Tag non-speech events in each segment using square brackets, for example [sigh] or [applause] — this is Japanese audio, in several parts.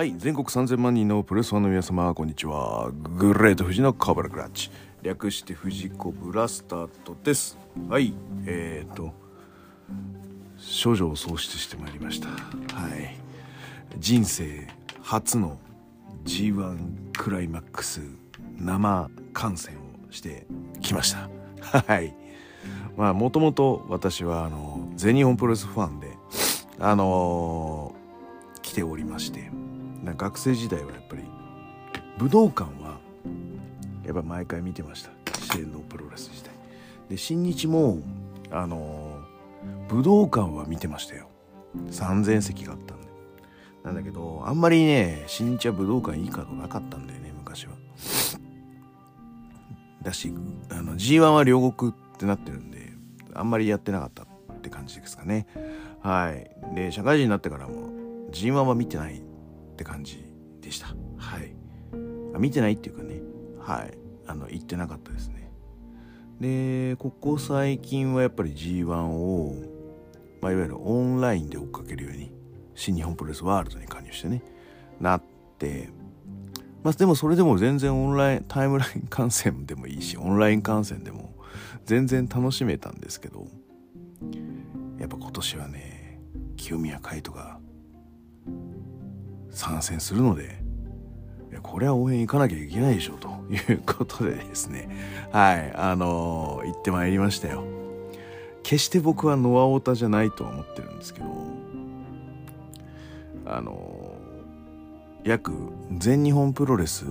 はい全国3000万人のプレスファンの皆様こんにちは。グレート富士のカバラクラッチ。略して富士コブラスタートです。はいえーと少女を喪失してまいりました。はい。人生初の G1 クライマックス生観戦をしてきました。はい。まあもともと私はあの全日本プレスファンであのー、来ておりまして。学生時代はやっぱり武道館はやっぱ毎回見てました。四天王プロレス時代。で新日もあのー、武道館は見てましたよ。3000席があったんで。なんだけどあんまりね新日は武道館いいかとなかったんだよね昔は。だしあの G1 は両国ってなってるんであんまりやってなかったって感じですかね。はい。で社会人になってからも G1 は見てないって感じでした。はい。見てないっていうかね。はい。あの行ってなかったですね。でここ最近はやっぱり G1 を、まあ、いわゆるオンラインで追っかけるように新日本プロレスワールドに加入してねなってまあでもそれでも全然オンラインタイムライン観戦でもいいしオンライン観戦でも全然楽しめたんですけどやっぱ今年はね清宮海斗が参戦するのでこれは応援行かなきゃいけないでしょということでですね。はいあのー、行ってまいりましたよ。決して僕はノアオタじゃないとは思ってるんですけどあのー、約全日本プロレス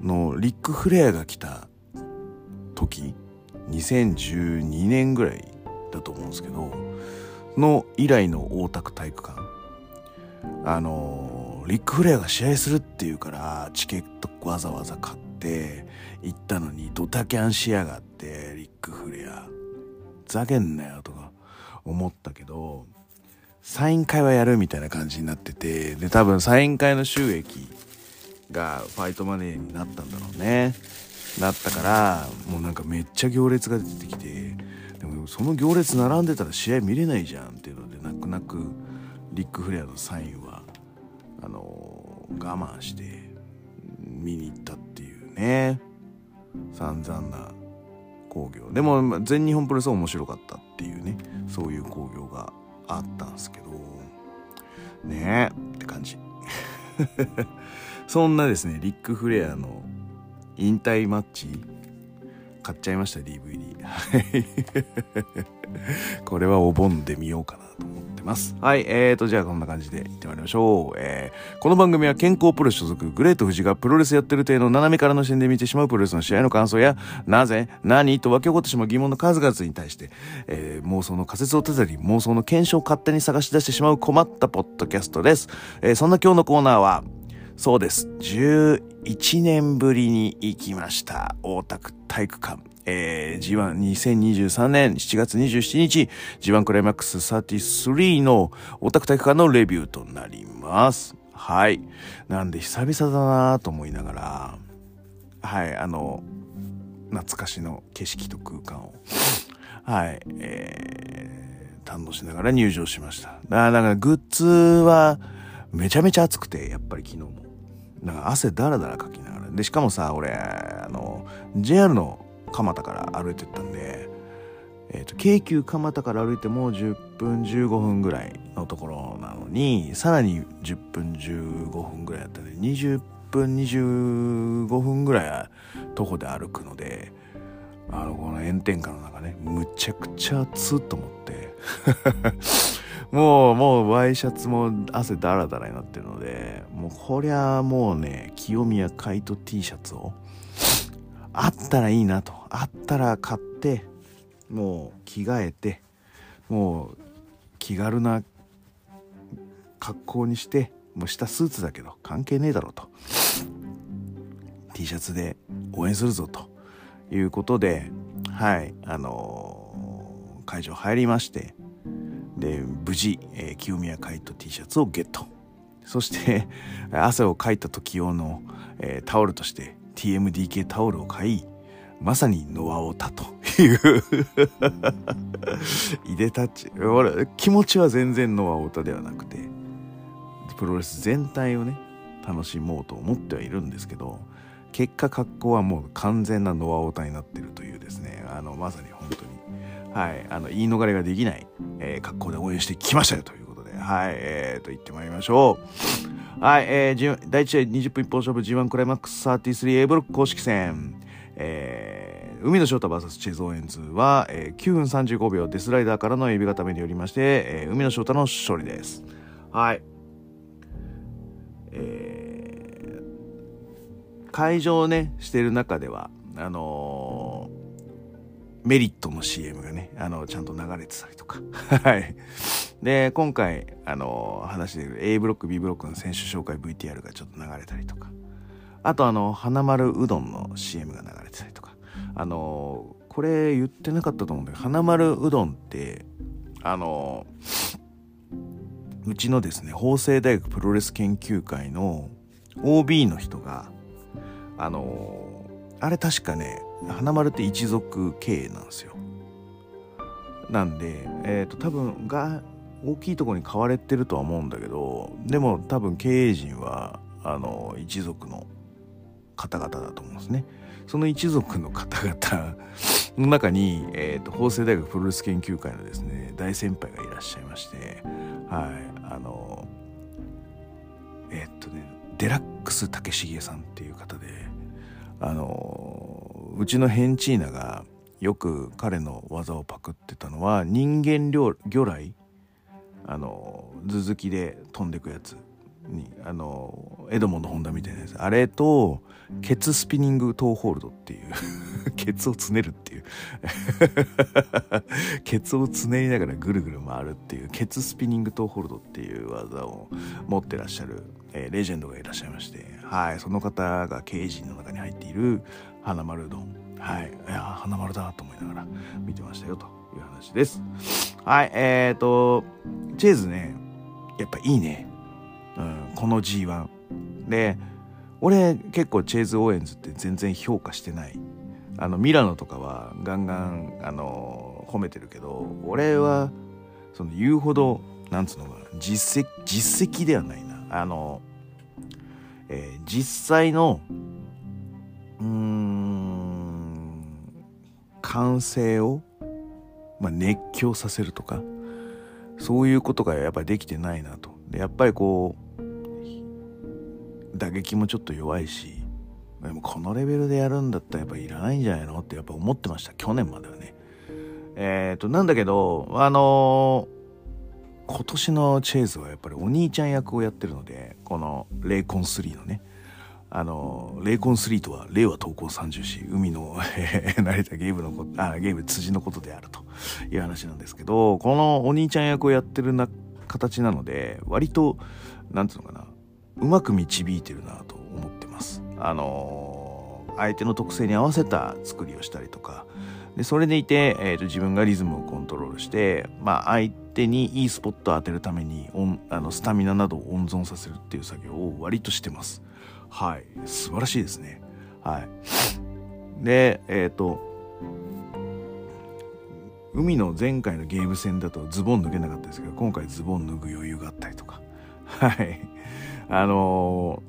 のリック・フレアが来た時2012年ぐらいだと思うんですけどの以来の大田区体育館。あのリック・フレアが試合するっていうからチケットわざわざ買って行ったのにドタキャンしやがってリック・フレア。ざけんなよとか思ったけどサイン会はやるみたいな感じになっててで多分サイン会の収益がファイトマネーになったんだろうね。なったからもうなんかめっちゃ行列が出てきてでもその行列並んでたら試合見れないじゃんっていうので泣く泣くリック・フレアのサインはあの我慢して見に行ったっていうね。散々な興行でも全日本プロレスは面白かったっていうね。そういう興行があったんですけど。ねえって感じ。[laughs] そんなですねリック・フレアの引退マッチ買っちゃいました DVD これはお盆で見ようかなと思ってます。はいえーとじゃあこんな感じでいってまいりましょう、えー、この番組は健康プロ所属グレート富士がプロレスやってる体の斜めからの視点で見てしまうプロレスの試合の感想やなぜ何？と湧き起こってしまう疑問の数々に対して、えー、妄想の仮説を立てたり妄想の検証を勝手に探し出してしまう困ったポッドキャストです、えー、そんな今日のコーナーはそうです。11年ぶりに行きました。大田区体育館。えー、G12023 年7月27日 G1 クライマックス33の大田区体育館のレビューとなります。はい。なんで久々だなぁと思いながら、はい、あの、懐かしの景色と空間を、はい、えー、堪能しながら入場しました。だからグッズはめちゃめちゃ暑くて、やっぱり昨日も。なんか汗だらだらかきながら。で、しかもさ、俺、あの、JR の蒲田から歩いてったんで、えっ、ー、と、京急蒲田から歩いても10分15分ぐらいのところなのに、さらに10分15分ぐらいだったんで、20分25分ぐらい徒歩で歩くので、あの、この炎天下の中ね、むちゃくちゃ暑っと思って、もう、もう、ワイシャツも汗だらだらになってるので、もう、こりゃもうね、清宮海斗 T シャツを、あったらいいなと。あったら買って、もう着替えて、もう気軽な格好にして、もう下スーツだけど関係ねえだろうと。T シャツで応援するぞということで、はい、あのー、会場入りまして、で無事、えー、清宮海斗 T シャツをゲット。そして [laughs] 汗をかいた時用の、えー、タオルとして TMDK タオルを買いまさにノアオタという。[laughs] いでたち気持ちは全然ノアオタではなくてプロレス全体をね楽しもうと思ってはいるんですけど結果格好はもう完全なノアオタになってるというですねあのまさにはい。あの言い逃れができない、えー、格好で応援してきましたよということで。はい。えー、と言ってまいりましょう。はい、えー、第1試合20分一本勝負 G1 クライマックス 33A ブロック公式戦。えー、海野翔太 VS チェゾーエンズは、えー、9分35秒デスライダーからの指固めによりまして、えー、海野翔太の勝利です。はい。えー、会場をね、してる中では、あのー、メリットの CM がね、あの、ちゃんと流れてたりとか。[laughs] はい。で、今回、あの、話している A ブロック、B ブロックの選手紹介 VTR がちょっと流れたりとか。あとあの花丸うどんの CM が流れてたりとかあのこれ言ってなかったと思うんだけど花丸うどんってあのうちのですね法政大学プロレス研究会の OB の人があのあれ確かね花丸って一族経営なんですよなんでえ、ー、と多分が大きいところに買われてるとは思うんだけどでも多分経営陣はあの一族の方々だと思うんですね。その一族の方々 [laughs] の中に、えーと、法政大学プロレス研究会のですね大先輩がいらっしゃいましてはいあのえっ、ー、とねデラックス竹重さんっていう方であのうちのヘンチーナがよく彼の技をパクってたのは人間魚雷？あの頭突きで飛んでくやつにあのエドモンド・ホンダみたいなやつ。あれとケツスピニングトーホールドっていう [laughs] ケツをつねるっていう。[laughs] ケツをつねりながらぐるぐる回るっていうケツスピニングトーホールドっていう技を持ってらっしゃる、えー、レジェンドがいらっしゃいましてはいその方が経営陣の中に入っている花丸うどん。はい。いや花丸だと思いながら見てましたよという話です。はい。えーとチェーズねやっぱいいね。うん、この G1 で俺結構チェーズ・オーエンズって全然評価してない。あのミラノとかはガンガンあの褒めてるけど俺はその言うほどなんつうのか実績実績ではないな。あの、えー、実際のうん完成を、まあ、熱狂させるとかそういうことがやっぱりできてないなと。でやっぱりこう打撃もちょっと弱いしでもこのレベルでやるんだったらやっぱいらないんじゃないのってやっぱ思ってました。去年まではね。えっ、となんだけどあのー、今年のチェイズはやっぱりお兄ちゃん役をやってるのでこのレイコン3のね。あのレイコン3とは令和投稿30し海の、えー、慣れたゲームのことあゲーム辻のことであるという話なんですけどこのお兄ちゃん役をやってるな形なので割となんていうのかなうまく導いてるなと思ってます。あの、相手の特性に合わせた作りをしたりとかでそれでいて、えーと、自分がリズムをコントロールして、まあ、相手にいいスポットを当てるためにあのスタミナなどを温存させるっていう作業を割としてます。はい。素晴らしいですね。はい、でえっ、ー、と海の前回のゲーム戦だとズボン脱げなかったですけど今回ズボン脱ぐ余裕があったりとか。はい。あの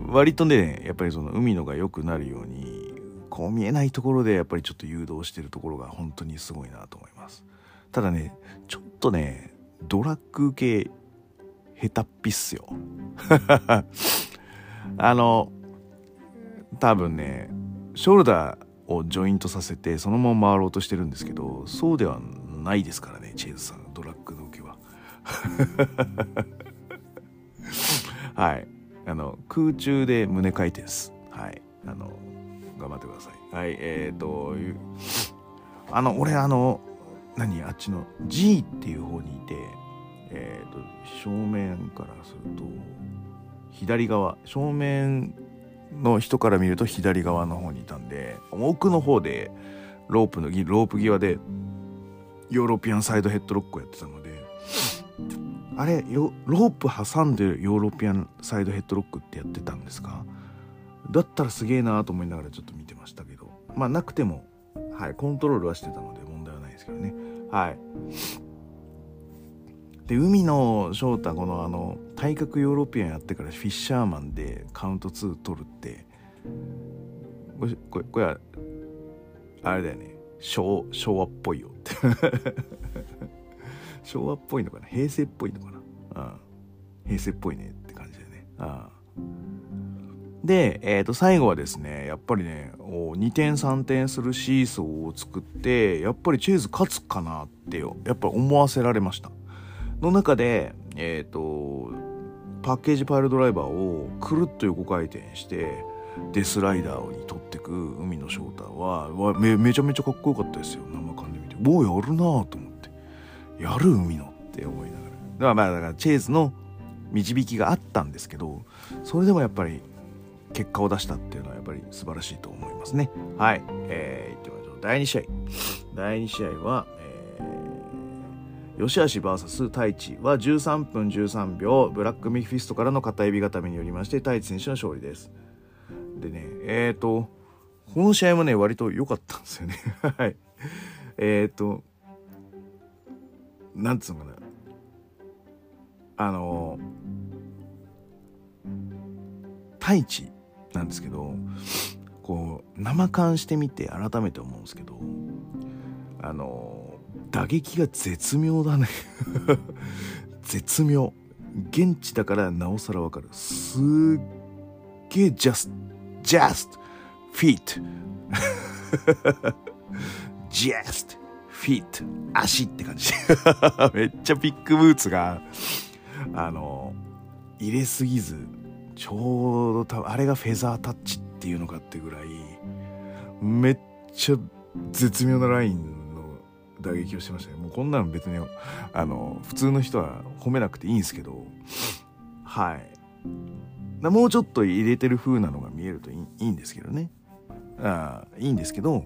ー、割とねやっぱりその海のが良くなるようにこう見えないところでやっぱりちょっと誘導してるところが本当にすごいなと思います。ただねちょっとねドラッグ系下手っぴっすよ。あの多分ねショルダーをジョイントさせてそのまま回ろうとしてるんですけどそうではないですからねチェーズさんドラッグの受けは。[laughs] はい。あの空中で胸回転です。はい。あの頑張ってください。はいえーとあの俺あの何あっちの G っていう方にいてえっ、ー、と正面からすると左側正面の人から見ると左側の方にいたんで奥の方でロープのロープ際でヨーロピアンサイドヘッドロックをやってたのであれロープ挟んでヨーロピアンサイドヘッドロックってやってたんですか？だったらすげえなと思いながらちょっと見てましたけどまあなくてもはいコントロールはしてたので問題はないですけどね。はい。で海の翔太このあの体格ヨーロピアンやってからフィッシャーマンでカウント2取るって。これこれこれはあれだよね。昭昭和っぽいよって。[laughs] 昭和っぽいのかな？平成っぽいのかな、うん、平成っぽいねって感じだよね、うん、で、えー、と最後はですねやっぱりねお2点3点するシーソーを作ってやっぱりチェーズ勝つかなってよやっぱり思わせられました。の中でえっ、ー、とパッケージパイルドライバーをくるっと横回転してデスライダーに取ってく海の翔太はめめちゃめちゃかっこよかったですよ。生感で見て。もうやるなと思って。やる海のって思いながら。だからまあだからチェーズの導きがあったんですけどそれでもやっぱり結果を出したっていうのはやっぱり素晴らしいと思いますね。はい。えー、いってみましょう。第2試合。第2試合は、吉橋 VS 太一は13分13秒ブラックミフィストからの片指固めによりまして太一選手の勝利です。でねえっ、ー、とこの試合もね割と良かったんですよね。[laughs] はい。えっ、ー、となんつうのかな。あの太一なんですけどこう生感してみて改めて思うんですけどあの打撃が絶妙だね。[laughs] 絶妙。現地だからなおさらわかる。すっげえ just just feet just feet 足って感じ。[laughs] めっちゃビッグブーツがあの入れすぎずちょうど多分あれがフェザータッチっていうのかってぐらいめっちゃ絶妙なライン打撃をしてましたね。もうこんなの別にあの普通の人は褒めなくていいんですけどはい。もうちょっと入れてる風なのが見えるといいんですけどね。あいいんですけど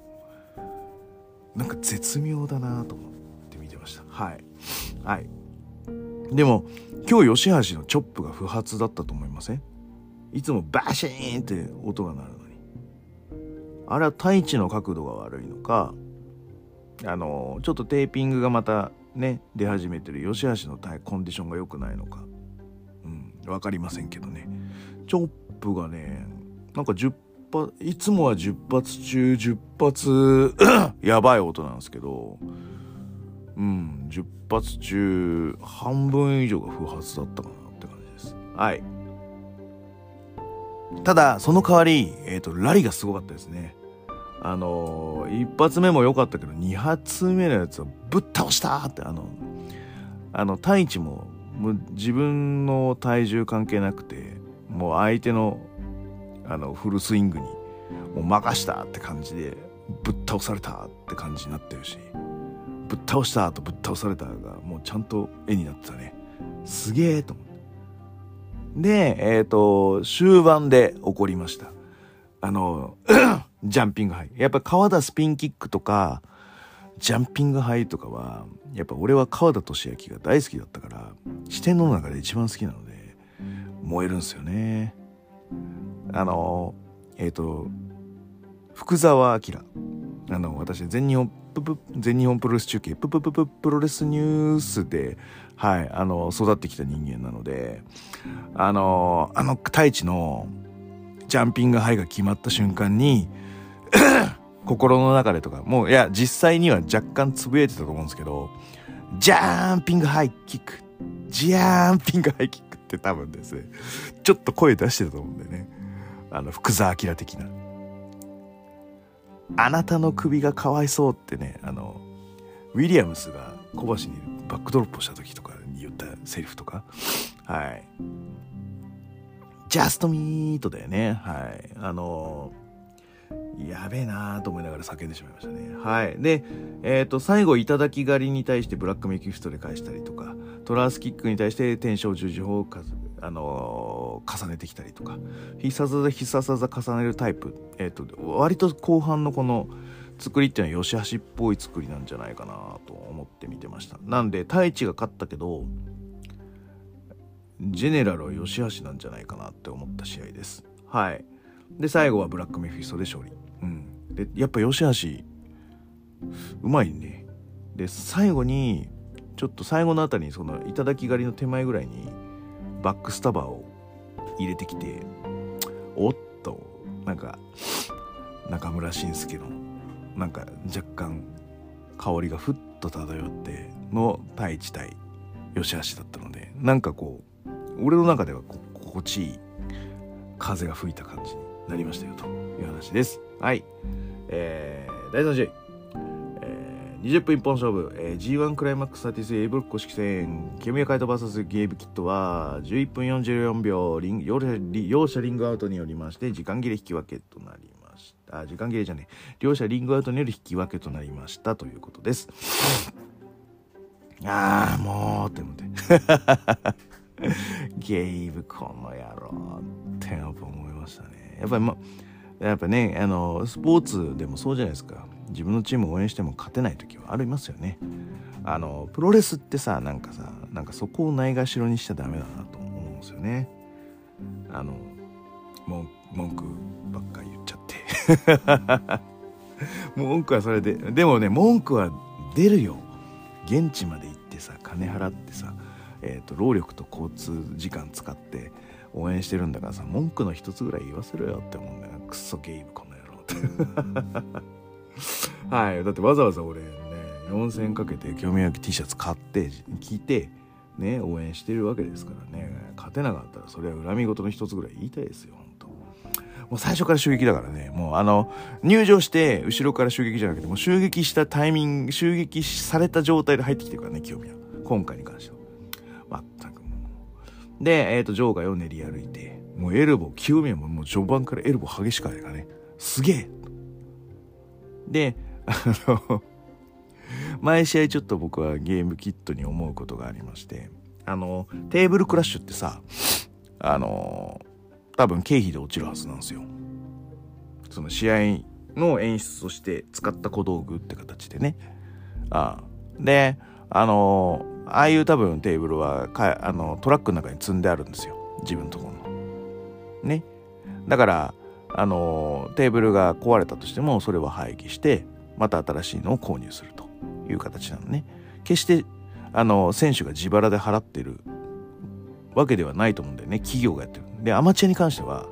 なんか絶妙だなと思って見てました。はい。はい。でも今日吉橋のチョップが不発だったと思いません？いつもバシーンって音が鳴るのに。あれは太一の角度が悪いのかあのちょっとテーピングがまたね出始めてる吉橋のコンディションが良くないのか。うん分かりませんけどね。チョップがねなんか10発いつもは10発中10発 [coughs] やばい音なんですけどうん10発中半分以上が不発だったかなって感じです。はい。ただその代わり、えーとラリがすごかったですね。あの一発目も良かったけど二発目のやつをぶっ倒したってあのあの太一ももう自分の体重関係なくてもう相手のあのフルスイングにもう任したって感じでぶっ倒されたって感じになってるしぶっ倒したとぶっ倒されたがもうちゃんと絵になってたね。すげえと思って。でえっ、ー、と終盤で起こりました。あの [coughs] ジャンピングハイ。やっぱ川田スピンキックとか、ジャンピングハイとかは、やっぱ俺は川田俊明が大好きだったから、視点の中で一番好きなので、燃えるんですよね。あの、えっ、ー、と、福沢明。あの、私、全日本、ププ全日本プロレス中継、プププププロレスニュースで、はい、あの、育ってきた人間なので、あの、あの、太一の、ジャンピングハイが決まった瞬間に、[coughs] 心の中でとか、もう、いや、実際には若干つぶやいてたと思うんですけど、ジャーンピングハイキック、ジャーンピングハイキックって多分ですね、ちょっと声出してたと思うんだよね。あの、福沢明的な。あなたの首がかわいそうってね、あの、ウィリアムスが小橋にバックドロップした時とかに言ったセリフとか、はい。ジャストミートだよね。はい。あのやべえなーと思いながら叫んでしまいましたね。はい。で、えっ、ー、と、最後、頂き狩りに対してブラックメキフストで返したりとか、トラースキックに対して天正十字砲をあのー、重ねてきたりとか、必殺技必殺技重ねるタイプ、えっ、ー、と、割と後半のこの作りっていうのは吉橋っぽい作りなんじゃないかなと思って見てました。なんで、太一が勝ったけど、ジェネラルは吉橋なんじゃないかなって思った試合です。はい。で、最後はブラックメフィストで勝利。うん。で、やっぱ吉橋、うまいね。で、最後に、ちょっと最後のあたりにその頂き狩りの手前ぐらいにバックスタバーを入れてきておっとなんか中村慎介のなんか若干香りがふっと漂っての対一対吉橋だったのでなんかこう俺の中では心地いい風が吹いた感じになりましたよという話です。はい。えー、第3試合。20分一本勝負、えー、G1 クライマックス33 A ブロック公式戦。清宮海斗 VS ゲーブキットは11分44秒リン両者両者リングアウトによりまして時間切れ引き分けとなりました。あ時間切れじゃねえ。両者リングアウトによる引き分けとなりましたということです。ああもうって思って。[laughs] ゲイブこの野郎ってやっぱ思いましたね。やっぱりまやっぱねあのスポーツでもそうじゃないですか。自分のチームを応援しても勝てない時はありますよね。あのプロレスってさなんかさなんかそこをないがしろにしちゃダメだなと思うんですよね。あの文句ばっかり言っちゃって。[laughs] 文句はそれででもね文句は出るよ。現地まで行ってさ金払ってさ、えーと、労力と交通時間使って応援してるんだからさ文句の一つぐらい言わせろよって思うんだよクソゲイブこの野郎って。[laughs] はい。だってわざわざ俺ね4000円かけて興味焼き T シャツ買って聞いてね応援してるわけですからね。勝てなかったらそれは恨み事の一つぐらい言いたいですよ本当。もう最初から襲撃だからね。もうあの入場して後ろから襲撃じゃなくてもう襲撃したタイミング襲撃された状態で入ってきてるからね清宮。今回に関してはでえっ、ー、と場外を練り歩いてもうエルボー清宮ももう序盤からエルボー激しかったからねすげえで、あの [laughs] 毎試合ちょっと僕はゲームキットに思うことがありまして、あの、テーブルクラッシュってさ、あの、多分経費で落ちるはずなんですよ。その試合の演出として使った小道具って形でね。ああで、あの、ああいう多分テーブルはかあのトラックの中に積んであるんですよ。自分のところの。ね。だから、あのテーブルが壊れたとしてもそれは廃棄してまた新しいのを購入するという形なのね決してあの選手が自腹で払ってるわけではないと思うんだよね企業がやってるでアマチュアに関しては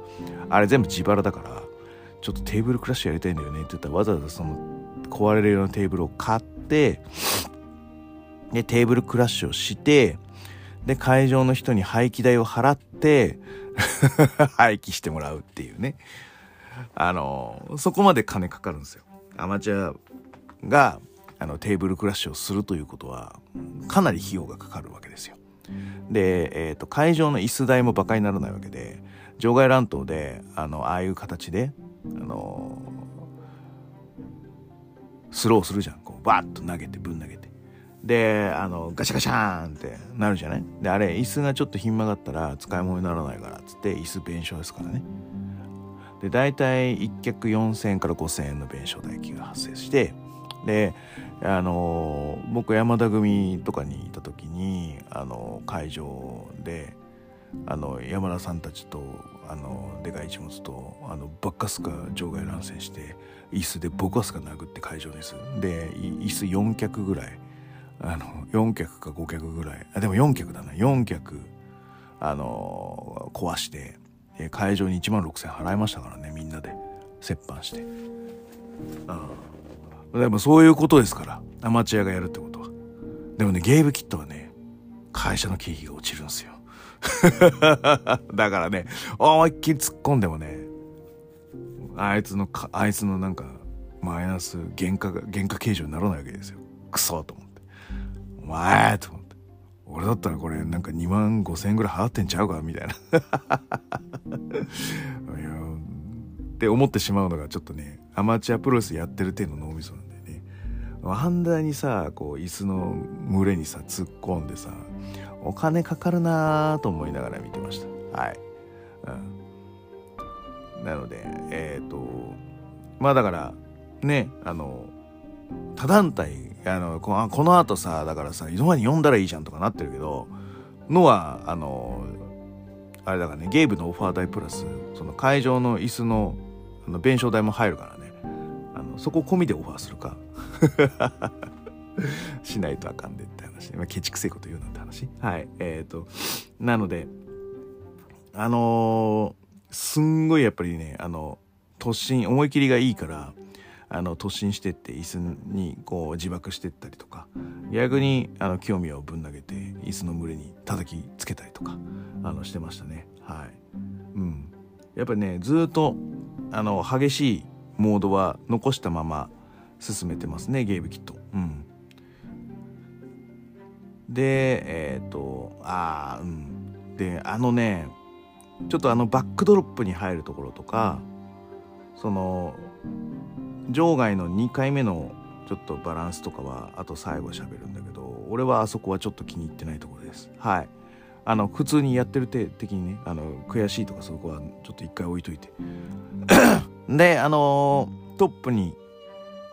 あれ全部自腹だからちょっとテーブルクラッシュやりたいんだよねって言ったらわざわざその壊れるようなテーブルを買ってでテーブルクラッシュをしてで会場の人に廃棄代を払って [laughs] 廃棄してもらうっていうねあの、そこまで金かかるんですよ。アマチュアがあのテーブルクラッシュをするということはかなり費用がかかるわけですよ。で、えーと、会場の椅子代もバカにならないわけで場外乱闘であのああいう形であのスローするじゃんこうバッと投げてぶん投げてであのガシャガシャーンってなるじゃない？であれ椅子がちょっとひん曲がったら使い物にならないからっつって椅子弁償ですからね。で大体1脚4000円から5000円の弁償代金が発生してであの僕山田組とかにいた時にあの会場であの山田さんたちとあのでかい一物とあのバッカスカ場外乱戦して椅子でボコスカ殴って会場です。で椅子4脚ぐらいあの4脚か5脚ぐらい。あでも4脚だな。4脚あの壊してえ、会場に1万6000払いましたからねみんなで。折半して。ああ。でもそういうことですから。アマチュアがやるってことは。でもねゲームキットはね会社の経費が落ちるんですよ。[laughs] だからね思いっきり突っ込んでもねあいつのあいつのなんかマイナス原価が原価計上にならないわけですよ。クソと思って。前と思って。俺だったらこれなんか2万5千円ぐらい払ってんちゃうかみたいな。[laughs] いやって思ってしまうのがちょっとねアマチュアプロレスやってる程度脳みそなんでね。ハンダにさこう椅子の群れにさ突っ込んでさお金かかるなと思いながら見てました。はい、うん、なのでえっ、ー、とまあだからねあの他団体あのここの後さだからさ井の前に読んだらいいじゃんとかなってるけどのはあのあれだからねゲームのオファー代プラスその会場の椅子のあの弁償代も入るからねあのそこ込みでオファーするか [laughs] しないとあかんでって話。まあ、ケチくせえこと言うなんて話。はい。えっ、ー、と、なので、あのー、すんごいやっぱりね、あの、突進、思い切りがいいから、あの突進してって椅子にこう自爆してったりとか逆にあの興味をぶん投げて椅子の群れに叩きつけたりとかあのしてましたね。はい。うん。やっぱりねずっとあの激しいモードは残したまま進めてますねゲームキット。うん。でえっ、ー、とああうん。であのねちょっとあのバックドロップに入るところとかその場外の2回目のちょっとバランスとかはあと最後喋るんだけど俺はあそこはちょっと気に入ってないところです。はい。あの普通にやってる手的にねあの悔しいとかそこはちょっと一回置いといて。[coughs] であのトップに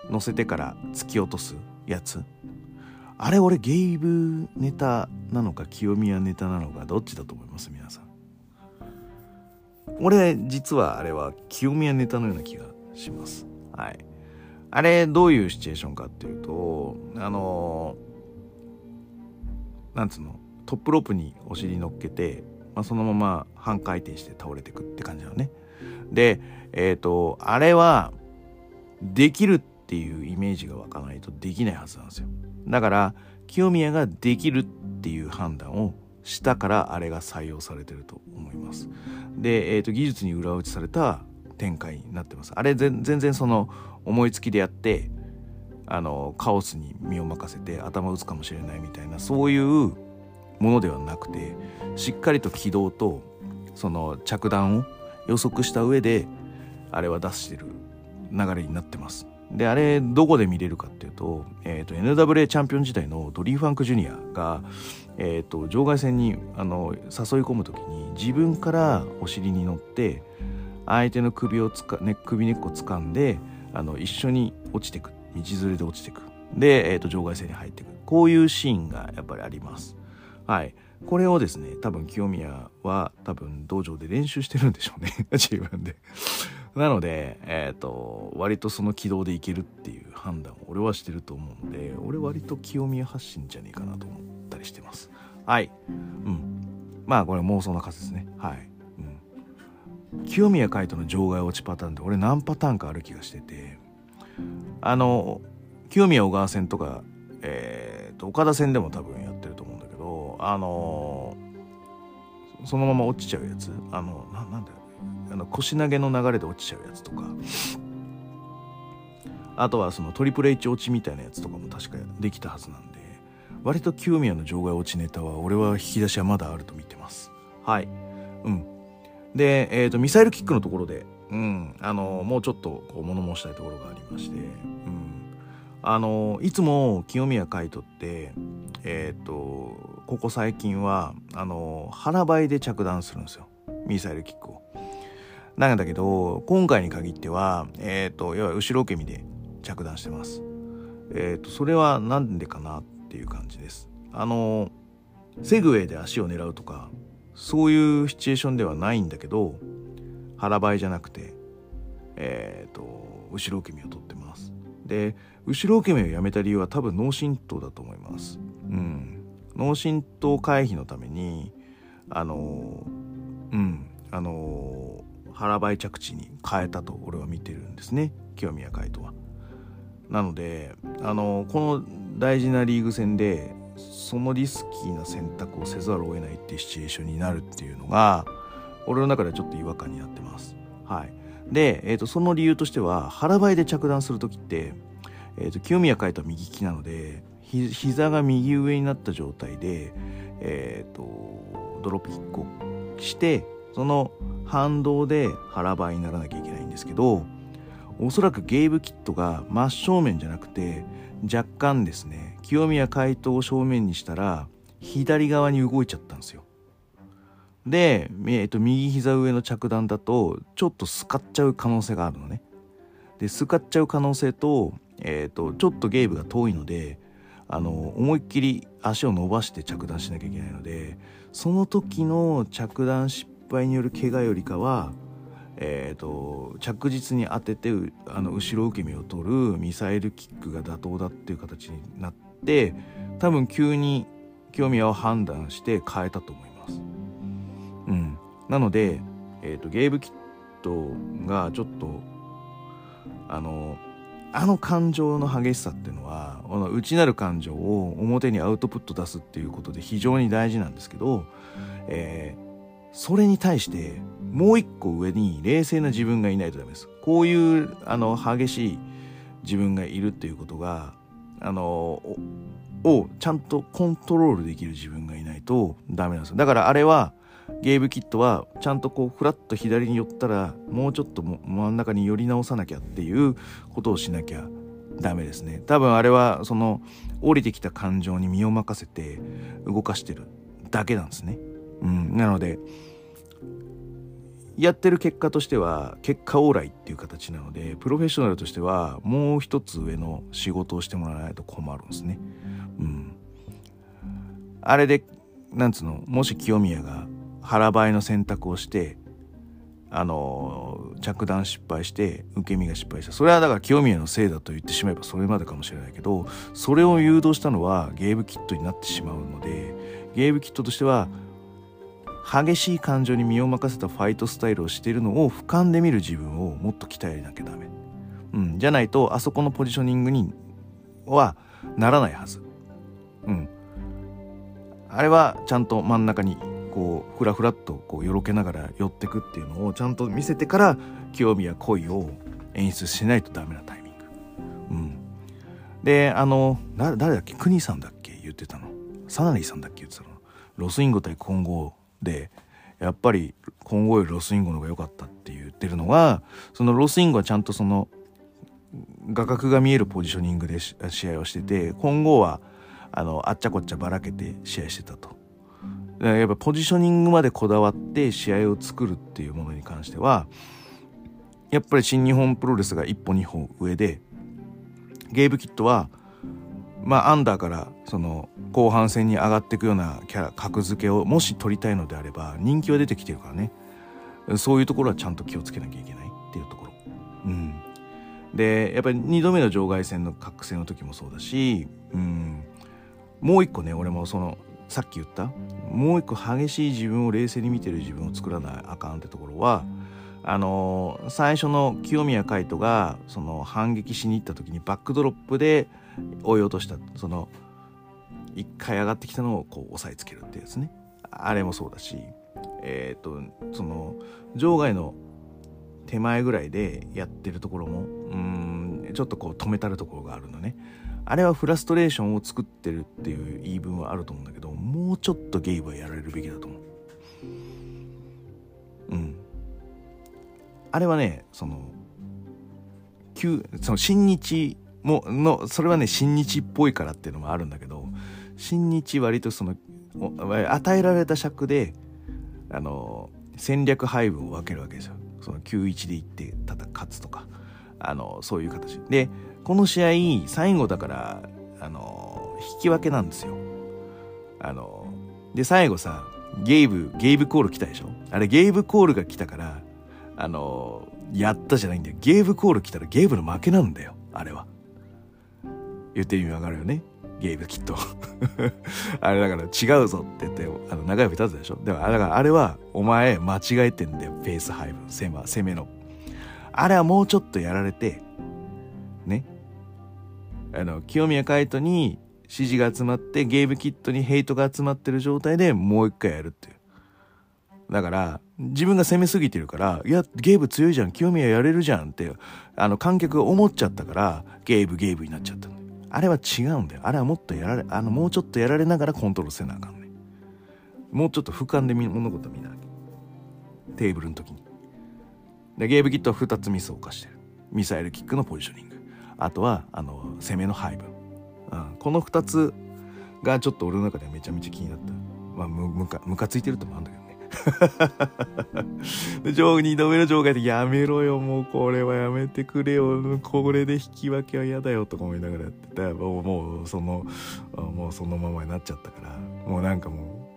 乗せてから突き落とすやつ。あれ俺ゲイブネタなのか清宮ネタなのかどっちだと思います？皆さん。俺実はあれは清宮ネタのような気がします。はい。あれどういうシチュエーションかっていうとあのなんつうのトップロープにお尻乗っけて、まあ、そのまま半回転して倒れてくって感じなのね。でえっ、ー、とあれはできるっていうイメージが湧かないとできないはずなんですよ。だから清宮ができるっていう判断をしたからあれが採用されてると思います。で、えーと技術に裏打ちされた展開になってますあれ全然その思いつきでやってあのカオスに身を任せて頭打つかもしれないみたいなそういうものではなくてしっかりと軌道とその着弾を予測した上であれは出してる流れになってます。であれどこで見れるかっていうと,、えーと、NWA チャンピオン時代のドリー・ファンク・ジュニアが、えーと、場外戦にあの誘い込む時に自分からお尻に乗って相手の首をつか、ね、首根っこ掴んであの一緒に落ちてく。道連れで落ちてく。で、えーと、場外戦に入ってく。こういうシーンがやっぱりあります。はい。これをですね多分清宮は多分道場で練習してるんでしょうね。[laughs] 自分で。なのでえっ、ー、と割とその軌道でいけるっていう判断を俺はしてると思うので俺割と清宮発信じゃねえかなと思ったりしてます。はい。うん。まあこれ妄想の数ですね。はい。清宮海斗の場外落ちパターンって俺何パターンかある気がしてて。あの清宮小川戦とか、えーと、岡田戦でも多分やってると思うんだけどあのそのまま落ちちゃうやつ。あのななんだあの腰投げの流れで落ちちゃうやつとか。あとはそのトリプル H 落ちみたいなやつとかも確かできたはずなんで割と清宮の場外落ちネタは俺は引き出しはまだあると見てます。はい。うん。で、えーと、ミサイルキックのところで、うん、あのもうちょっとこう物申したいところがありまして、うん、あのいつも清宮海斗って、え、ー、とここ最近はあの腹ばいで着弾するんですよミサイルキックを。なんだけど今回に限っては、えっ、ー、といわゆる後ろ受け身で着弾してます。えっ、ー、とそれは何でかなっていう感じです。あのセグウェイで足を狙うとかそういうシチュエーションではないんだけど腹ばいじゃなくてえっ、ー、と後ろ受け身を取ってます。で後ろ受け身をやめた理由は多分脳震盪だと思います。うん。脳震盪回避のためにあのうん。あの腹ばい着地に変えたと俺は見てるんですね。清宮海斗は。なのであのこの大事なリーグ戦でそのリスキーな選択をせざるを得ないっていうシチュエーションになるっていうのが俺の中ではちょっと違和感になってます。はい、で、えーと、その理由としては腹ばいで着弾する時って、えーと、清宮海斗は右利きなのでひ膝が右上になった状態で、えーと、ドロップキックをしてその反動で腹ばいにならなきゃいけないんですけどおそらくゲーブキットが真正面じゃなくて若干ですね清宮海斗を正面にしたら左側に動いちゃったんですよ。で、えー、と右膝上の着弾だとちょっとスカっちゃう可能性があるのね。でスカっちゃう可能性と,、えーと、ちょっとゲーブが遠いのであの思いっきり足を伸ばして着弾しなきゃいけないのでその時の着弾失敗による怪我よりかはえーと、着実に当ててあの後ろ受け身を取るミサイルキックが妥当だっていう形になってって多分急に清宮を判断して変えたと思います。うん、なので、えーと、ゲーブキットがちょっとあのあの感情の激しさっていうのは内なる感情を表にアウトプット出すっていうことで非常に大事なんですけど、えー、それに対してもう一個上に冷静な自分がいないとダメです。こういうあの激しい自分がいるっていうことがあのをちゃんとコントロールできる自分がいないとダメなんですよ。だからあれはゲームキットはちゃんとこうフラッと左に寄ったらもうちょっと真ん中に寄り直さなきゃっていうことをしなきゃダメですね。多分あれはその降りてきた感情に身を任せて動かしてるだけなんですね、うん、なのでやってる結果としては結果オーライっていう形なのでプロフェッショナルとしてはもう一つ上の仕事をしてもらわないと困るんですね。うん。あれでなんつうのもし清宮が腹ばいの選択をしてあの着弾失敗して受け身が失敗した。それはだから清宮のせいだと言ってしまえばそれまでかもしれないけどそれを誘導したのはゲームキットになってしまうのでゲームキットとしては激しい感情に身を任せたファイトスタイルをしているのを俯瞰で見る自分をもっと鍛えなきゃダメ、うん、じゃないとあそこのポジショニングにはならないはず。うん。あれはちゃんと真ん中にこうふらふらっとこうよろけながら寄ってくっていうのをちゃんと見せてから興味や恋を演出しないとダメなタイミング。うん、であの誰だっけ？国さんだっけ？言ってたの。サナリーさんだっけ？言ってたの。ロスインゴ対混合でやっぱり混合よりロスインゴの方が良かったって言ってるのがそのロスインゴはちゃんとその画角が見えるポジショニングで試合をしてて混合はあのあっちゃこっちゃばらけて試合してたと。やっぱポジショニングまでこだわって試合を作るっていうものに関してはやっぱり新日本プロレスが一歩二歩上でゲーブキットはまあアンダーからその後半戦に上がっていくようなキャラ格付けをもし取りたいのであれば人気は出てきてるからね。そういうところはちゃんと気をつけなきゃいけないっていうところ。うん、でやっぱり2度目の場外戦の覚醒の時もそうだし、うん、もう一個ね俺もそのさっき言ったもう一個激しい自分を冷静に見てる自分を作らないあかんってところはあの最初の清宮海斗がその反撃しに行った時にバックドロップで追い落としたその一回上がってきたのをこう押さえつけるってやつね。あれもそうだしえっ、とその場外の手前ぐらいでやってるところもうんちょっとこう止めたるところがあるのね。あれはフラストレーションを作ってるっていう言い分はあると思うんだけどもうちょっとゲイブはやられるべきだと思う。うん。あれはねその旧その新日ものそれはね新日っぽいからっていうのもあるんだけど新日割とその与えられた尺であの戦略配分を分けるわけですよ。その91でいってただ勝つとかあのそういう形。でこの試合最後だからあの引き分けなんですよ。あので最後さゲイブゲイブコール来たでしょ？あれゲイブコールが来たからあのやったじゃないんだよ。ゲーブコール来たらゲーブの負けなんだよあれは。言って意味わかるよね。ゲーブきっと。[laughs] あれだから違うぞって言ってあの長い指立つでしょ。でもだからあれはお前間違えてんだよ。ペース配分攻めの。あれはもうちょっとやられてね。あの清宮海斗に支持が集まってゲームキットにヘイトが集まってる状態でもう一回やるっていう。だから自分が攻めすぎてるからいやゲーム強いじゃん。清宮やれるじゃんってあの観客が思っちゃったからゲームゲームになっちゃったあれは違うんだよ。あれはもっとやられあのもうちょっとやられながらコントロールせなあかんねもうちょっと俯瞰で物事見なきゃ。テーブルの時に。でゲームキットは2つミスを犯してる。ミサイルキックのポジショニング。あとはあの攻めの配分、うん、この2つがちょっと俺の中ではめちゃめちゃ気になった。まあ、む、むか、むかついてるってもあるんだけど。[laughs] 上、二度目の場外でやめろよ、もうこれはやめてくれよ、これで引き分けは嫌だよとか思いながらやってたもう、もうその、もうそのままになっちゃったから、もうなんかも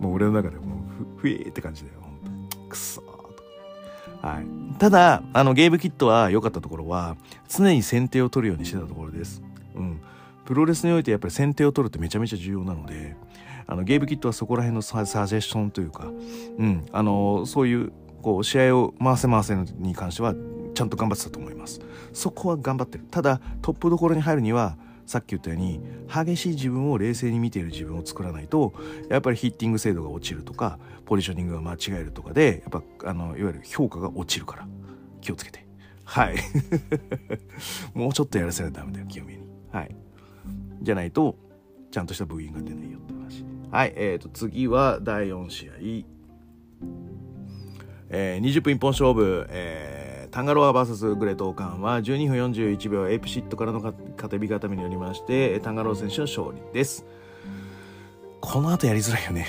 う、もう俺の中でもうふ、ふえーって感じだよ、ほんと。くそはい、ただあのゲームキットは良かったところは常に先手を取るようにしてたところです。うん、プロレスにおいてやっぱり先手を取るってめちゃめちゃ重要なのであのゲームキットはそこら辺のササジェッションというか、うん、あのそういうこう試合を回せ回せに関してはちゃんと頑張ってたと思います。そこは頑張ってる。ただトップどころに入るにはさっき言ったように激しい自分を冷静に見ている自分を作らないとやっぱりヒッティング精度が落ちるとかポジショニングが間違えるとかでやっぱあのいわゆる評価が落ちるから気をつけて。はい。[laughs] もうちょっとやらせないとダメだよ清めに。はい。じゃないとちゃんとしたブーイングが出ないよって話。はいえーと次は第4試合。えー、20分一本勝負、えータンガロア VS グレートオーカーンは12分41秒エイプシットからの片エビ固めによりましてタンガロア選手の勝利です。この後やりづらいよね。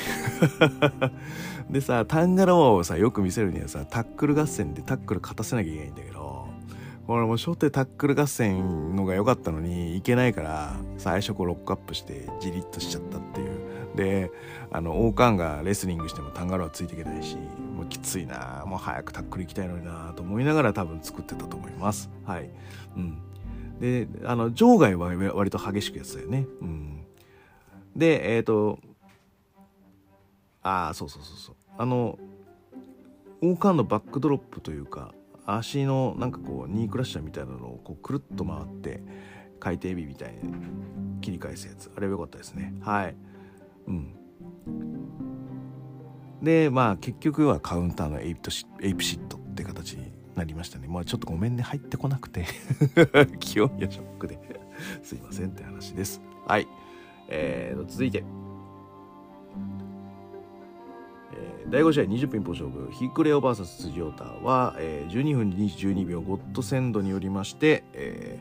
[laughs] でさタンガロアをさよく見せるにはさタックル合戦でタックル勝たせなきゃいけないんだけどこれもう初手タックル合戦のが良かったのにいけないから最初こうロックアップしてじりっとしちゃったっていう。であの王冠がレスリングしてもタンガロアついていけないしもうきついなもう早くタックル行きたいのになと思いながら多分作ってたと思います。はい。うん。であの場外は割と激しくやってたよね。うん。でえっ、ー、とああそうそうそうそう。あのオーカーンのバックドロップというか足のなんかこうニークラッシャーみたいなのをこうくるっと回って回転エビみたいに切り返すやつ。あれは良かったですね。はい。うん。でまあ結局はカウンターのエイプシエイプシットって形になりましたね。まあちょっとごめんね。入ってこなくて。[laughs] 清宮ショックで。すいませんって話です。はい。えー、続いて。第5試合20分一本勝負。ヒクレオ VS 辻太は、えー、12分22秒ゴッドセンドによりまして、え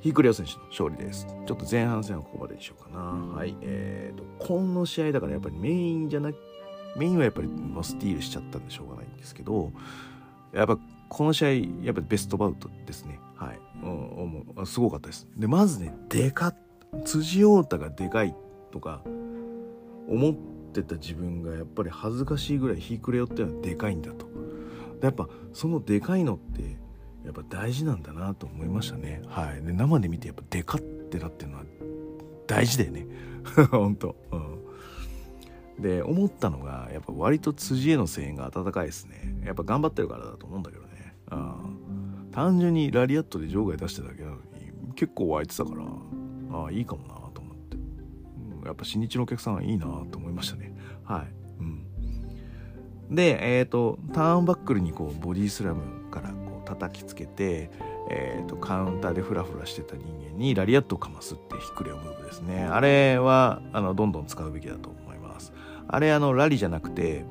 ー、ヒクレオ選手の勝利です。ちょっと前半戦はここまでにしようかな。はい。えーとこの試合だからやっぱりメインじゃなメインはやっぱりもうスティールしちゃったんでしょうがないんですけどやっぱこの試合やっぱりベストバウトですね。はい、うん、すごかったです。でまずねでか辻太がでかいとか思ってた自分がやっぱり恥ずかしいぐらい日暮れよってのはでかいんだと。やっぱそのでかいのってやっぱ大事なんだなと思いましたね。はい。で生で見てやっぱでかってなってるのは大事だよね。[laughs] 本当。うん。で思ったのがやっぱ割と辻への声援が温かいですね。やっぱ頑張ってるからだと思うんだけどね。うん。単純にラリアットで場外出してただけなのに結構湧いてたからああいいかもなと思って。やっぱ新日のお客さんはいいなと思いましたね。はい、うん、でえっ、ー、とターンバックルにこうボディスラムから叩きつけてえーと、カウンターでフラフラしてた人間にラリアットをかますってひくれをムーブですねあれはあのどんどん使うべきだと思いますあれあのラリじゃなくて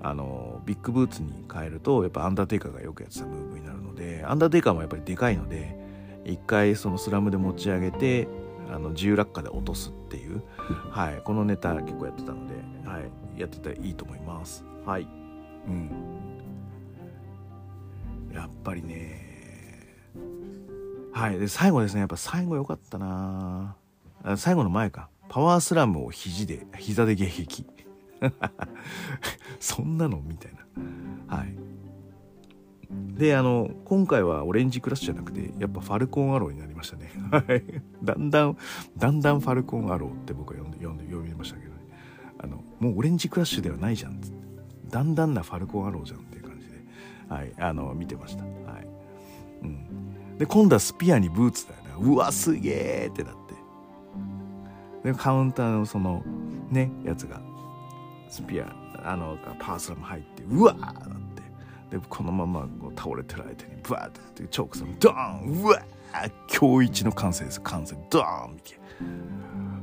あのビッグブーツに変えるとやっぱアンダーテイカーがよくやってたムーブになるのでアンダーテイカーもやっぱりでかいので一回そのスラムで持ち上げてあの自由落下で落とすっていう、はい、このネタ結構やってたので、はい、やってたらいいと思います。はい。うん。やっぱりね、はい。で、最後ですね、やっぱ最後良かったな最後の前か。パワースラムを肘で、膝で迎撃。[laughs] そんなのみたいな。はい。であの今回はオレンジクラッシュじゃなくてやっぱファルコンアローになりましたねはいだんだんだんだんファルコンアローって僕は読んで読んで読みましたけど、ね、あのもうオレンジクラッシュではないじゃんだんだんなファルコンアローじゃんっていうはいあの見てました。はい。うん。で今度はスピアにブーツだよね。うわすげえってなって。でカウンターのそのねやつがスピアあのパースラム入ってうわーでこのままこう倒れてる相手にブワーってチョークさんドーンうわー今日一の完成です。完成ドーンみたい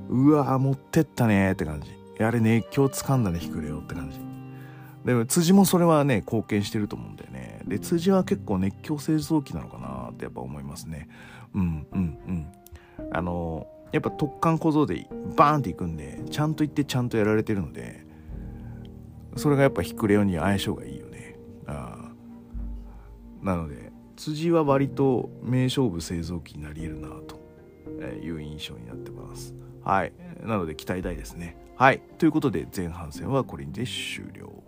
うわー持ってったねって感じ。あれ熱狂つかんだねひくれよって感じ。でも辻もそれはね貢献してると思うんだよね。で辻は結構熱狂製造機なのかなってやっぱ思いますね。うんうんうん。あのやっぱ突貫小僧でバーンっていくんでちゃんと行ってちゃんとやられてるのでそれがやっぱひくれよに相性がいいよね。あなので辻は割と名勝負製造機になり得るなという印象になってます。はい。なので期待大ですね。はい。ということで前半戦はこれで終了。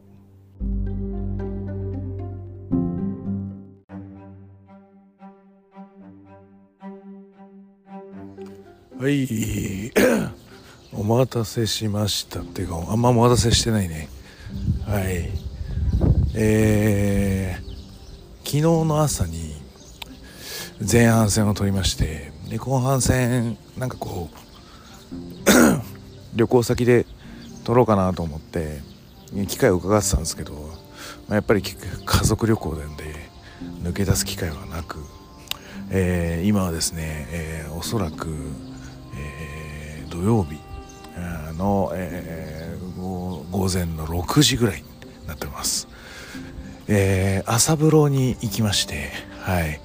はい。お待たせしましたっていうかあんまお待たせしてないね。はい。えー、昨日の朝に前半戦を取りましてで後半戦なんかこう [clears throat] 旅行先で撮ろうかなと思って機会を伺ってたんですけど、まあ、やっぱり家族旅行なんで抜け出す機会はなく、えー、今はですね、えー、おそらく、土曜日の、えー、午前の6時ぐらいになっております、えー、朝風呂に行きましてはい。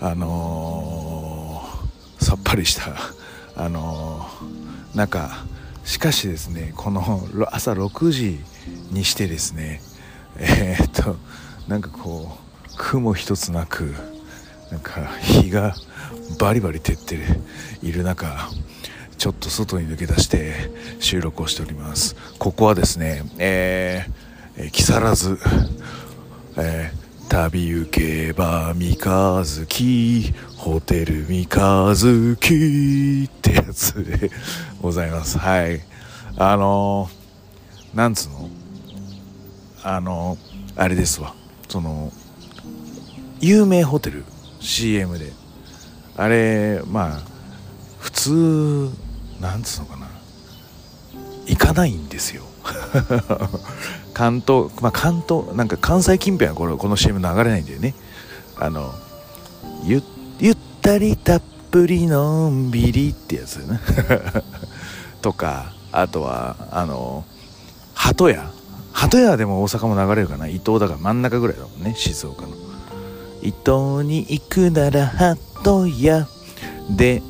あのー、さっぱりしたあのー、なんかしかしですねこの朝6時にしてですねえー、っとなんかこう雲一つなくなんか日がバリバリ照っている中ちょっと外に抜け出して収録をしております。ここはですねえー、木更津、えー、旅行けば三日月ホテル三日月ってやつでございます。はい。あのー、なんつうの？あのー、あれですわ。その有名ホテル CM で。あれまあ普通なんつうのかな。行かないんですよ。[laughs] 関東まあ関東なんか関西近辺はこれこの CM 流れないんだよね。あのゆゆったりたっぷりのんびりってやつね [laughs] とかあとはあの鳩屋。鳩屋でも大阪も流れるかな。伊東だから真ん中ぐらいだもんね静岡の。伊東に行くなら鳩屋。電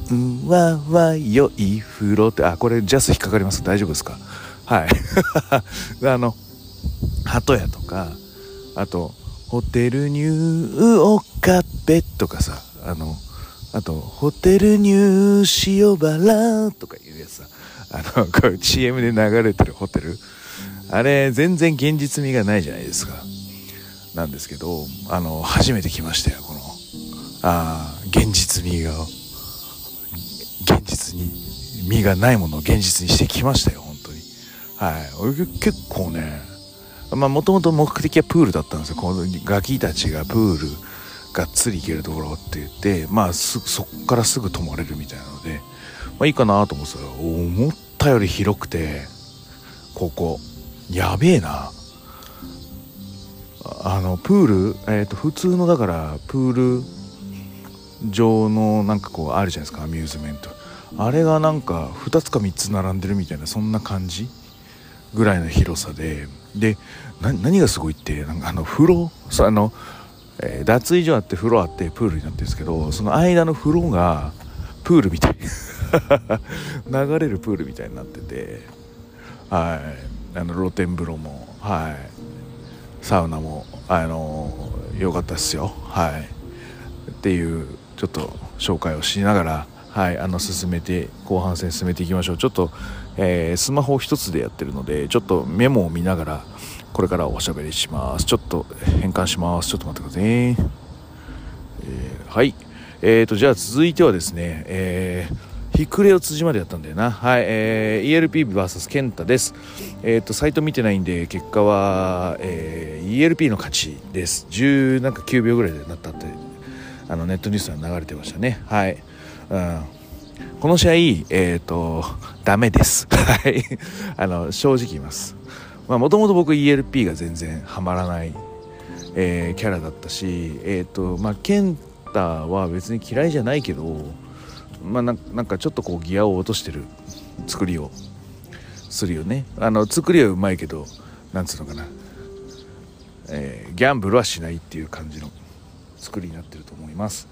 話は良い風呂って、あ、これジャス引っかかります大丈夫ですか？はい。[laughs] あの、鳩屋とか、あと、ホテルニューオカペとかさ、あの、あと、ホテルニュー塩原とかいうやつさ、あの、[laughs] こう CM で流れてるホテル。あれ、全然現実味がないじゃないですか。なんですけど、あの、初めて来ましたよ、この、ああ現実味が現実に身がないものを現実にしてきましたよ本当に。はい。結構ねまあもともと目的はプールだったんですよ。このガキたちがプールがっつり行けるところって言ってまあすそっからすぐ泊まれるみたいなのでまあいいかなと思ってたら思ったより広くてここ。やべえな。あのプール、えー、と普通のだからプール上のなんかこうあるじゃないですかアミューズメント。あれがなんか2つか3つ並んでるみたいなそんな感じぐらいの広さで。で何がすごいってなんかあの風呂あの、えー、脱衣所あって風呂あってプールになってるんですけどその間の風呂がプールみたい [laughs] 流れるプールみたいになっててはい。あの露天風呂もはい。サウナもあの良かったですよ。はい。っていうちょっと紹介をしながらはいあの進めて後半戦進めていきましょうちょっと、えー、スマホ一つでやってるのでちょっとメモを見ながらこれからおしゃべりしますちょっと変換しますちょっと待ってくださいね、えー、はいえーとじゃあ続いてはですねえーひくれを辻までやったんだよな。はい、えー、ELPVS 健太です。えっ、ー、と、サイト見てないんで、結果は、えー、ELP の勝ちです。10なんか9秒ぐらいでなったってあのネットニュースが流れてましたね。はい。うん、この試合、えっ、ー、と、ダメです。[laughs] はい。あの、正直言います。まあ、もともと僕 ELP が全然ハマらない、えー、キャラだったし、えっ、ー、と、まあ、ケンタは別に嫌いじゃないけど、まあ、なんかちょっとこうギアを落としてる作りをするよね。あの、作りはうまいけど、なんつうのかな。えー、ギャンブルはしないっていう感じの作りになってると思います。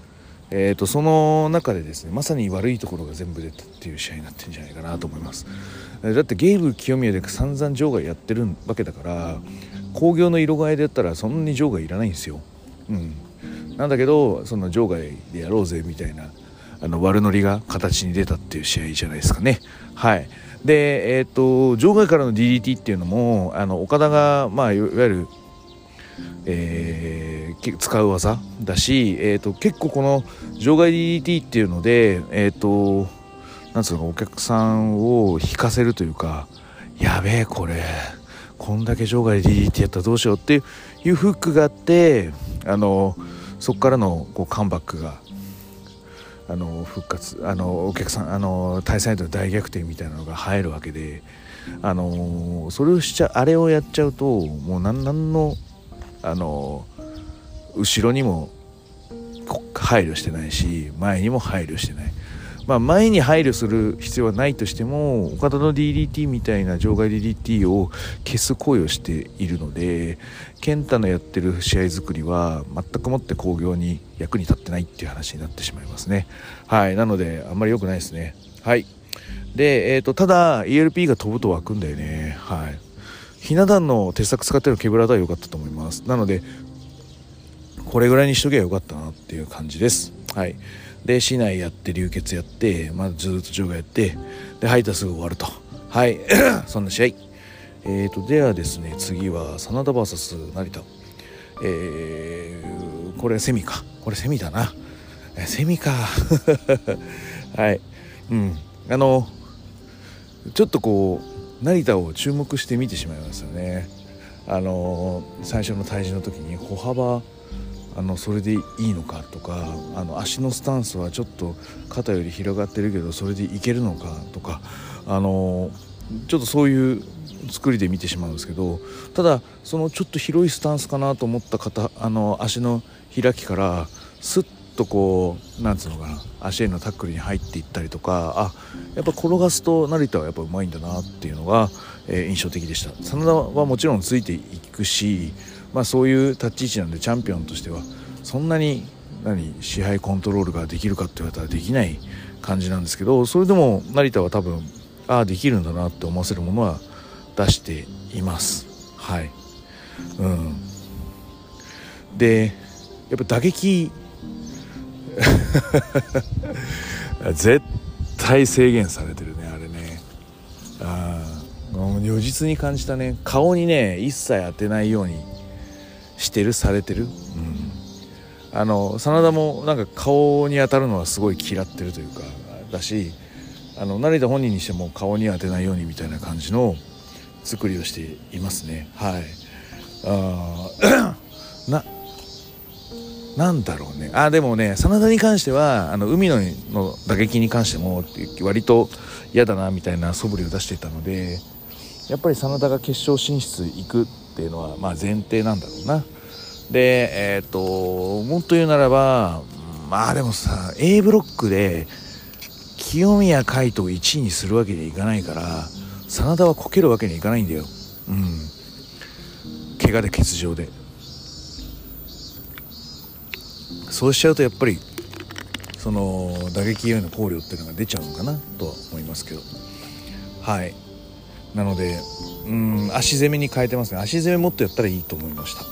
えーと、その中でですねまさに悪いところが全部出たっていう試合になってるんじゃないかなと思います。だってゲーム清宮で散々場外やってるわけだから工業の色替えでやったらそんなに場外いらないんですよ、うん、なんだけどその場外でやろうぜみたいなあの悪ノリが形に出たっていう試合じゃないですかね。はい。でえっ、ー、と場外からの DDT っていうのもあの岡田がまあいわゆるえー、使う技だし、えーと、結構この場外 DDT っていうので、えーと、なんつうのお客さんを引かせるというかやべえこれこんだけ場外 DDT やったらどうしようっていうフックがあってあのそこからのこうカムバックがあの復活あのお客さんあの対戦相手の大逆転みたいなのが入るわけであのそれをしちゃあれをやっちゃうともう何何のあの後ろにも配慮してないし前にも配慮してない。まあ、前に配慮する必要はないとしても岡田の DDT みたいな場外 DDT を消す行為をしているので健太のやってる試合作りは全くもって興行に役に立ってないっていう話になってしまいますね。はいなのであんまり良くないですね。はい。で、えーと、ただ ELP が飛ぶと湧くんだよね。はい。ひな壇の鉄柵使ってるケブラードは良かったと思います。なのでこれぐらいにしとけばよかったなっていう感じです。はい。で市内やって流血やってまずずっと場外やってで吐いたらすぐ終わると。はい。[coughs] そんな試合。えーとではですね次は真田 VS 成田。えー、これセミか。これセミだな。セミか。[laughs] はい。うん。あのちょっとこう成田を注目して見てしまいますよね。あの最初の退治の時に歩幅あのそれでいいのかとかあの足のスタンスはちょっと肩より広がってるけどそれでいけるのかとかあのちょっとそういう作りで見てしまうんですけどただそのちょっと広いスタンスかなと思った肩あの足の開きからスッとこうなんつうのかな足へのタックルに入っていったりとかあやっぱ転がすと成田はやっぱうまいんだなっていうのが、えー、印象的でした。真田はもちろんついていくしまあ、そういう立ち位置なんでチャンピオンとしてはそんなに何支配コントロールができるかって言われたらできない感じなんですけどそれでも成田は多分ああできるんだなって思わせるものは出しています。はい。うん。でやっぱ打撃 [laughs] 絶対制限されてるねあれね。あ如実に感じたね。顔にね一切当てないようにしてるされてる、うん、あの真田もなんか顔に当たるのはすごい嫌ってるというかだしあの成田本人にしても顔に当てないようにみたいな感じの作りをしていますね。はい。あ [clears throat] ななんだろうね。あでもね真田に関してはあの海のの打撃に関しても割と嫌だなみたいな素振りを出していたのでやっぱり真田が決勝進出行くっていうのはまあ前提なんだろうな。でえっ、ー、ともっと言うならばまあでもさ A ブロックで清宮海斗を1位にするわけにはいかないから真田はこけるわけにはいかないんだよ。うん。怪我で欠場で。そうしちゃうとやっぱりその打撃への考慮っていうのが出ちゃうのかなとは思いますけど。はい。なのでうん足攻めに変えてますね。足攻めもっとやったらいいと思いました、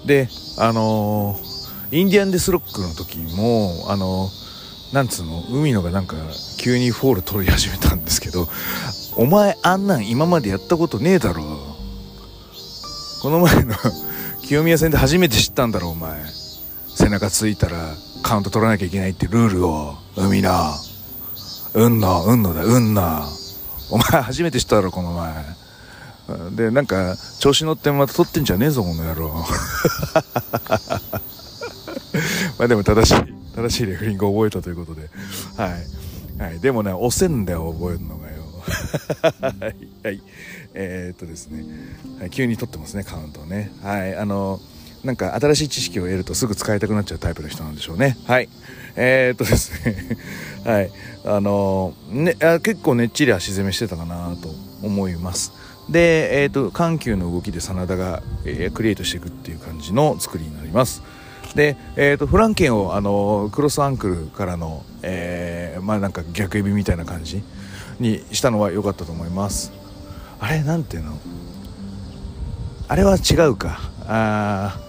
うん、であのー、インディアンデスロックの時もあのー、なんつうの海野がなんか急にフォール取り始めたんですけどお前あんなん今までやったことねえだろ。この前の清宮戦で初めて知ったんだろお前背中ついたらカウント取らなきゃいけないってルールを海野うんの、うんのだ、うんの。お前初めて知っただろ、この前。で、なんか、調子乗ってまた撮ってんじゃねえぞ、この野郎。[laughs] まあでも正しい、正しいレフリングを覚えたということで。はい。はい。でもね、押せんだよ、覚えるのがよ。[laughs] はい。はい。えー、っとですね、はい、急に撮ってますね、カウントをね。はい。あの、なんか新しい知識を得るとすぐ使いたくなっちゃうタイプの人なんでしょうね。はい。えー、っとですね [laughs] はい。あのね、結構ねっちり足攻めしてたかなと思います。で、えーと、緩急の動きで真田が、えー、クリエイトしていくっていう感じの作りになります。で、えーと、フランケンをあのクロスアンクルからの、えー、まあなんか逆指みたいな感じにしたのは良かったと思います。あれなんていうの？あれは違うか。あ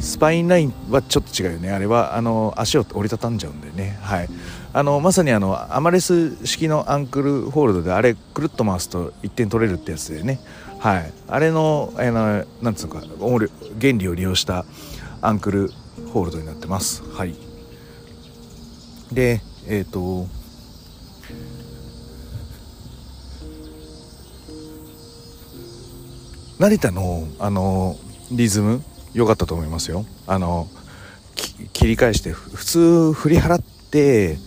スパインラインはちょっと違うよね。あれはあの足を折りたたんじゃうんでね。はい。あのまさにあのアマレス式のアンクルホールドであれくるっと回すと1点取れるってやつでね。はい。あれのあのなんつうか原理を利用したアンクルホールドになってます。はい。でえっ、ー、と成田のあのリズム良かったと思いますよ。あの切り返して普通振り払って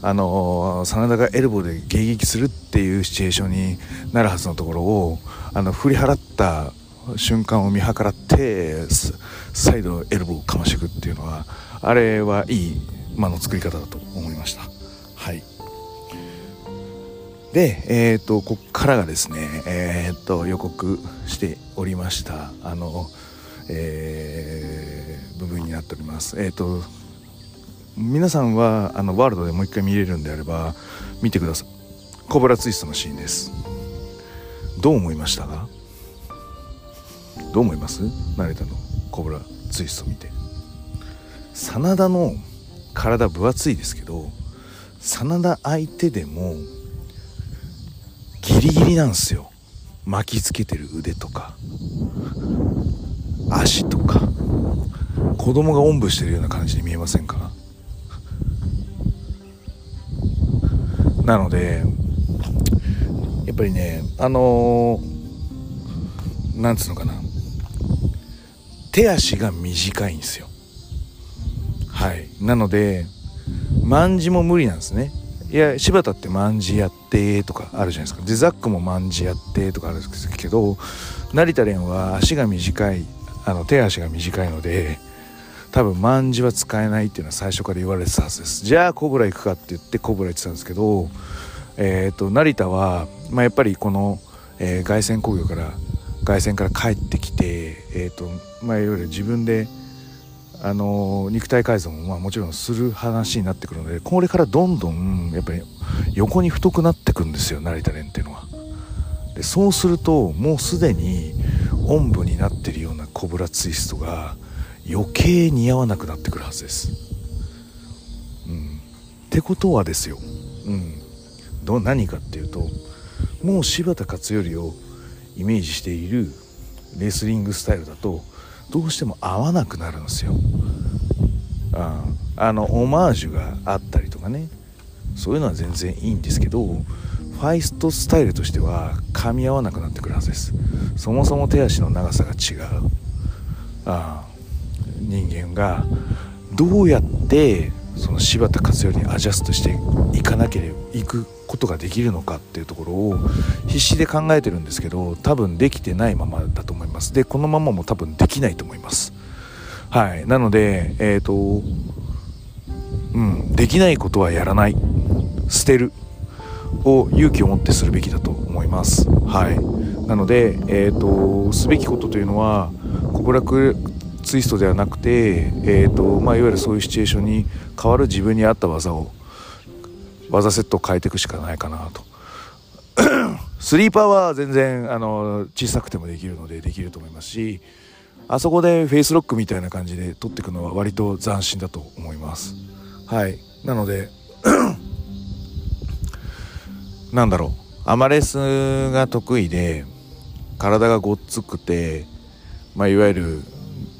あの真田がエルボーで迎撃するっていうシチュエーションになるはずのところをあの振り払った瞬間を見計らって再度エルボーをかましていくっていうのはあれはいい間の作り方だと思いました。はい。でえっ、ー、とこっからがですねえっ、ー、と予告しておりました。あのえー、部分になっております。えっ、と皆さんはあのワールドでもう一回見れるんであれば見てください。コブラツイストのシーンです。どう思いましたか？どう思います？成田のコブラツイスト見て。真田の体分厚いですけど真田相手でもギリギリなんですよ。巻きつけてる腕とか足とか子供がおんぶしてるような感じに見えませんか？なのでやっぱりねあのー、なんつうのかな手足が短いんですよ。はい。なので万字も無理なんですね。いや柴田って万字やってとかあるじゃないですか。でザックも万字やってとかあるんですけど成田蓮は足が短いあの手足が短いので多分万字は使えないっていうのは最初から言われてたはずです。じゃあコブラ行くかって言ってコブラ行ってたんですけどえっ、ー、と成田は、まあ、やっぱりこの、えー、凱旋工業から凱旋から帰ってきてえっ、ー、とまあいわゆる自分であの肉体改造もまあもちろんする話になってくるのでこれからどんどんやっぱり横に太くなってくんですよ成田蓮っていうのは。でそうするともうすでにおんぶになってるようなコブラツイストが余計似合わなくなってくるはずです。うん、ってことはですよ、うん、ど何かっていうともう柴田勝頼をイメージしているレスリングスタイルだとどうしても合わなくなるんですよ。ああのオマージュがあったりとかねそういうのは全然いいんですけどファイストスタイルとしては噛み合わなくなってくるはずです。そもそも手足の長さが違う。あ人間がどうやってその柴田勝頼にアジャストしていかなければいくことができるのかっていうところを必死で考えてるんですけど多分できてないままだと思います。でこのままも多分できないと思います。はい。なのでえっ、ー、とうんできないことはやらない。捨てる。を勇気を持ってするべきだと思います。はい。なのでえっ、ー、とすべきことというのは極楽ツイストではなくて、えーとまあ、いわゆるそういうシチュエーションに変わる自分に合った技を技セットを変えていくしかないかなと。[coughs] スリーパーは全然あの小さくてもできるのでできると思いますしあそこでフェイスロックみたいな感じで取っていくのは割と斬新だと思います。はい。なので [clears throat] なんだろう。アマレスが得意で体がごっつくてまあ、いわゆる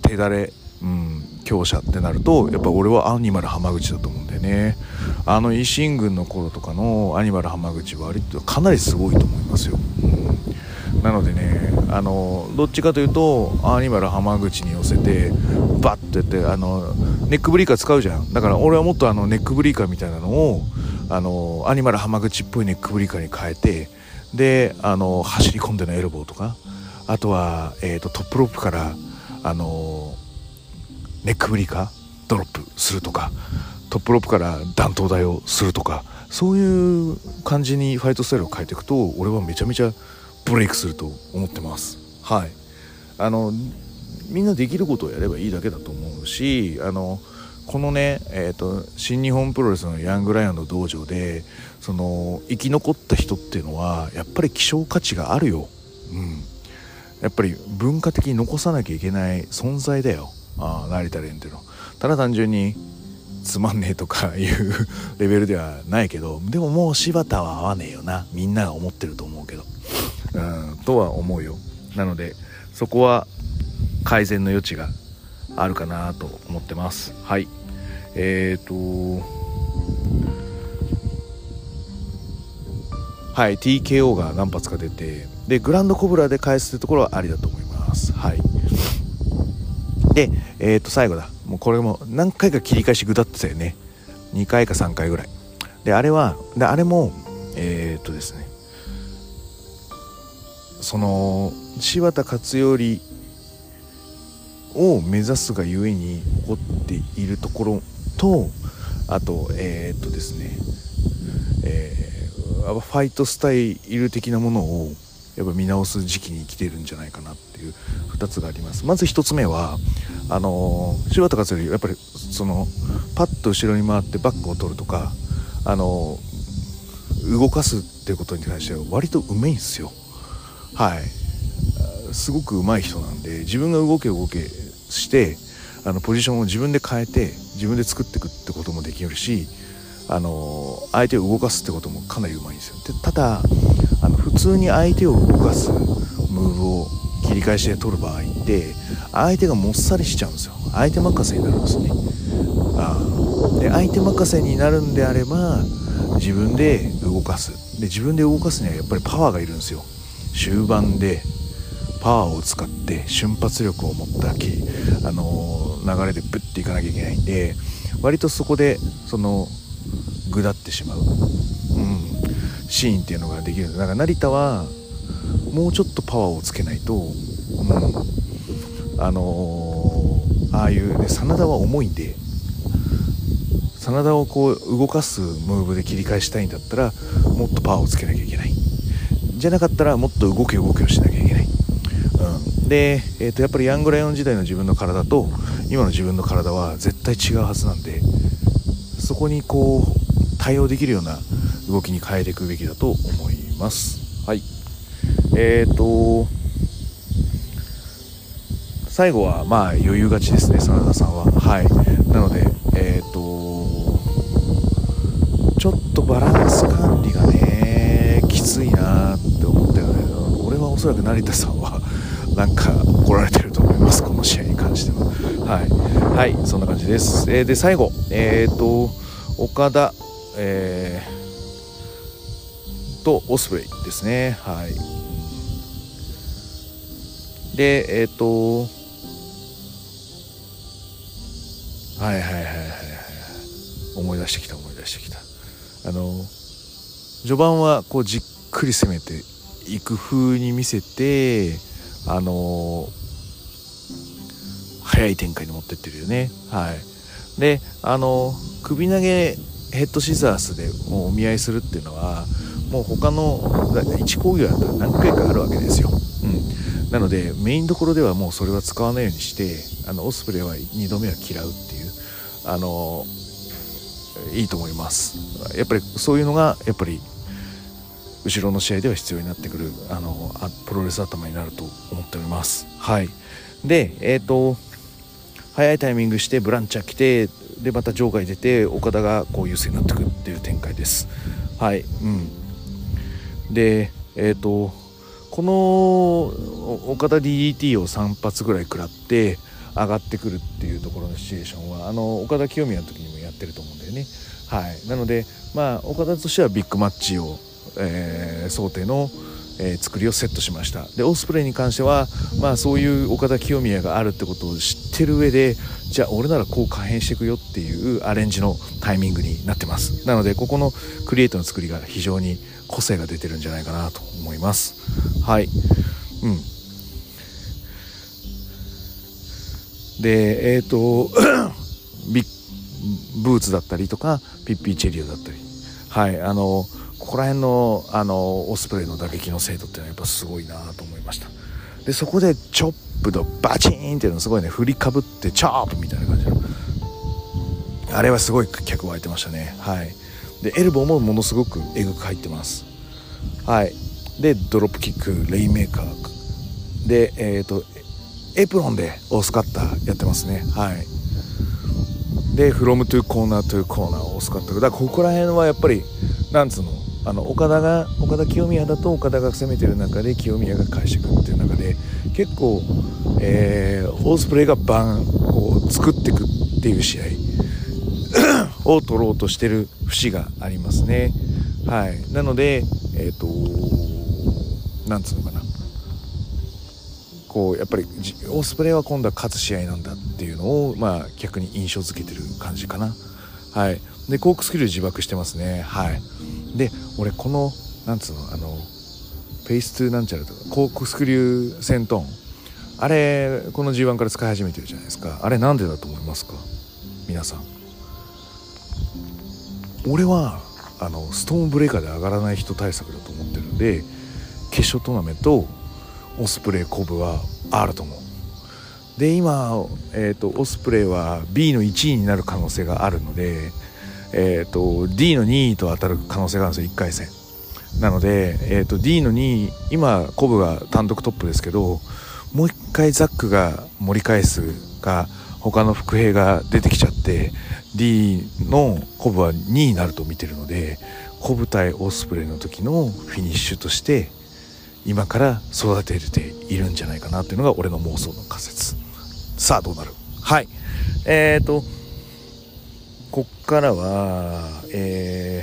手だれ、うん、強者ってなるとやっぱ俺はアニマル浜口だと思うんだよね。あの維新軍の頃とかのアニマル浜口は割とかなりすごいと思いますよ、うん、なのでねあのどっちかというとアニマル浜口に寄せてバッてやってあのネックブリーカー使うじゃん。だから俺はもっとあのネックブリーカーみたいなのをあのアニマル浜口っぽいネックブリーカーに変えてであの走り込んでのエルボーとかあとは、えーとトップロープからあのネックブリーカードロップするとかトップロープから弾頭台をするとかそういう感じにファイトスタイルを変えていくと俺はめちゃめちゃブレイクすると思ってます。はい。あのみんなできることをやればいいだけだと思うしあのこのね、えーと、新日本プロレスのヤングライオンの道場でその生き残った人っていうのはやっぱり希少価値があるよ、うん、やっぱり文化的に残さなきゃいけない存在だよ。あ成田蓮っていうの。ただ単純につまんねえとかいう [laughs] レベルではないけどでももう柴田は合わねえよな。みんなが思ってると思うけど。とは思うよ。なのでそこは改善の余地があるかなと思ってます。はい。えっ、ー、とはい TKO が何発か出てでグランドコブラで返すところはありだと思います。はい。でえっ、ー、と最後だ。もうこれも何回か切り返しぐだってたよね。2回か3回ぐらい。であれはであれもえっ、ー、とですね。その柴田勝頼を目指すがゆえに起こっているところとあとえっ、とですねえー、ファイトスタイル的なものをやっぱ見直す時期に来てるんじゃないかなっていう2つがあります。まず1つ目はあの柴田勝頼やっぱりそのパッと後ろに回ってバックを取るとかあの動かすっていうことに関しては割とうめいんですよ。はい。すごく上手い人なんで自分が動け動けしてあのポジションを自分で変えて自分で作っていくってこともできるしあの相手を動かすってこともかなりうまいんですよ。でただあの普通に相手を動かすムーブを切り返しで取る場合って相手がもっさりしちゃうんですよ。相手任せになるんですね。あで相手任せになるんであれば自分で動かす。で自分で動かすにはやっぱりパワーがいるんですよ。終盤でパワーを使って瞬発力を持ったき、あのー、流れでブッていかなきゃいけないんで割とそこでそのぐだってしまう、うん、シーンっていうのができるだから成田はもうちょっとパワーをつけないと、うん、あのー、ああいうね真田は重いんで真田をこう動かすムーブで切り返したいんだったらもっとパワーをつけなきゃいけない。じゃなかったらもっと動け動けをしなきゃいけない、うん、で、えー、とやっぱりヤングライオン時代の自分の体と今の自分の体は絶対違うはずなんでそこにこう対応できるような動きに変えていくべきだと思います。はい。えーと最後はまあ余裕勝ちですね真田さんは。はい。なのでえっ、ー、とちょっとバランス管理がねきついなって思ったよね俺はおそらく成田さんはなんか怒られてると思いますこの試合に関しては。はい。はいそんな感じです、えー、で最後。えっ、ー、と岡田えー、とオスプレイですね。はい。でえっ、ー、とはいはいはいはいはい。思い出してきた思い出してきた。あの序盤はこうじっくり攻めていく風に見せてあの早い展開に持ってってるよね。はい。であの首投げヘッドシザースでもうお見合いするっていうのはもう他の1工業だったら何回かあるわけですよ、うん、なのでメインどころではもうそれは使わないようにしてあのオスプレイは2度目は嫌うっていうあのいいと思います。やっぱりそういうのがやっぱり後ろの試合では必要になってくるあのプロレス頭になると思っております。はい。でえ、ー、と早いタイミングしてブランチャー来てでまた場外出て岡田がこう優勢になってくるっていう展開です。はい。うん。でえっ、ー、とこの岡田 DDT を3発ぐらい食らって上がってくるっていうところのシチュエーションはあの岡田清宮の時にもやってると思うんだよね。はい、なので、まあ、岡田としてはビッグマッチを、えー、想定の、えー、作りをセットしました。でオスプレイに関しては、まあ、そういう岡田清宮があるってことを知ってる上でじゃあ俺ならこう可変していくよっていうアレンジのタイミングになってます。なのでここのクリエイトの作りが非常に個性が出てるんじゃないかなと思います。はい。うん。でえっ、ー、とビッブーツだったりとかピッピーチェリオだったり。はいあのここら辺のあのオスプレイの打撃の精度っていうのはやっぱすごいなと思いました。でそこでチョップとバチーンっていうのすごいね振りかぶってチャープみたいな感じの。あれはすごい客湧いてましたね。はい。でエルボーもものすごくえぐく入ってます。はい。でドロップキックレインメーカー。でえっ、ー、とエプロンでオースカッターやってますね。はい。で from to corner to corner オースカッター。だからここら辺はやっぱりなんつうのあのオカダがオカダ清宮だとオカダが攻めてる中で清宮が返してくっていう中で結構、えー、オスプレイがバンこう作っていくっていう試合 [coughs] を取ろうとしてる節がありますね。はい、なので、えっ、ー、となんつうのかなこうやっぱりオスプレイは今度は勝つ試合なんだっていうのを、まあ、逆に印象づけてる感じかな。はい、でコークスキル自爆してますね。はい、で俺このなんつうのあのペース2なんちゃらとかコークスクリューセントン。あれこの G1 から使い始めてるじゃないですか。あれなんでだと思いますか？皆さん。俺はあのストーンブレーカーで上がらない人対策だと思ってるんで決勝トーナメントオスプレイコブはあると思う。で今、えーと、オスプレイは B の1位になる可能性があるので、えーと、D の2位と当たる可能性があるんですよ1回戦。なので、えーと、D の2位今コブが単独トップですけどもう1回ザックが盛り返すか他の伏兵が出てきちゃって D のコブは2位になると見てるのでコブ対オスプレイの時のフィニッシュとして今から育てているんじゃないかなっていうのが俺の妄想の仮説。さあどうなる？はい。えーとこっからはえ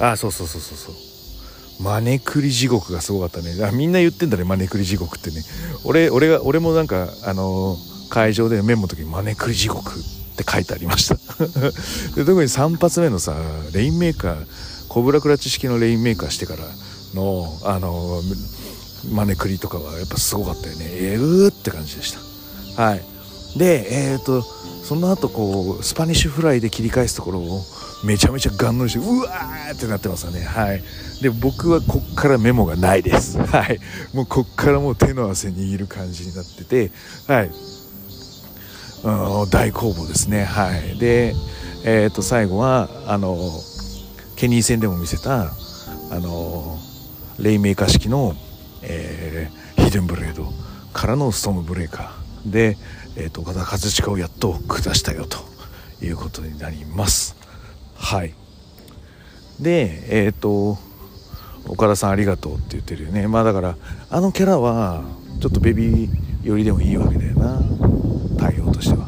ー、あそうそうそうそうそう。マネクリ地獄がすごかったね。あみんな言ってんだねマネクリ地獄ってね。俺俺が俺もなんかあの、会場でメモの時にマネクリ地獄って書いてありました。[laughs] で特に3発目のさレインメーカーコブラクラッチ式のレインメーカーしてからのあのマネクリとかはやっぱすごかったよね。えぐーって感じでした。はい。でえっ、ー、とその後こうスパニッシュフライで切り返すところをめちゃめちゃガン乗りしてうわーってなってますよね。はい。で僕はこっからメモがないです。[laughs] はい。もうこっからもう手の汗握る感じになっててはい。大攻防ですね。はい。でえっ、ー、と最後はあのケニー戦でも見せたあのレイメーカー式の、えー、ヒデンブレードからのストームブレーカー。で、えーと、岡田和親をやっと下したよということになります。はい。でえっ、ー、と岡田さんありがとうって言ってるよね。まあだからあのキャラはちょっとベビー寄りでもいいわけだよな。対応としては。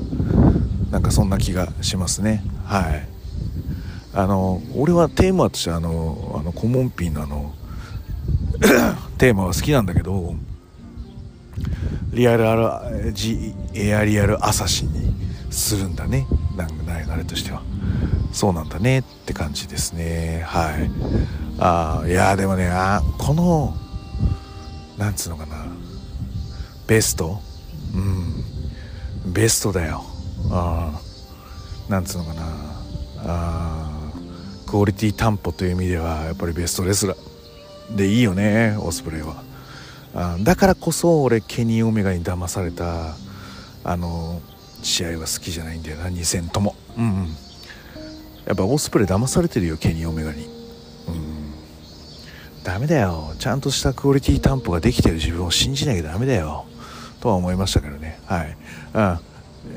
なんかそんな気がしますね。はい。あの俺はテーマとしてあのあのコモンピンのあの [clears throat] テーマは好きなんだけどリアルアルジエアリアルアサシンにするんだね。なんか流れとしては。そうなんだねって感じですね。はい。あいやでもねあこのなんつうのかな。ベスト？うん。ベストだよ。あなんつうのかな。あクオリティ担保という意味ではやっぱりベストレスラー。でいいよねオスプレイは。あだからこそ俺ケニー・オメガに騙されたあの試合は好きじゃないんだよな2戦とも。うん、うん、やっぱオスプレイ騙されてるよケニー・オメガに。うん。ダメだよ。ちゃんとしたクオリティ担保ができてる自分を信じなきゃダメだよ。とは思いましたけどね。はい。うん。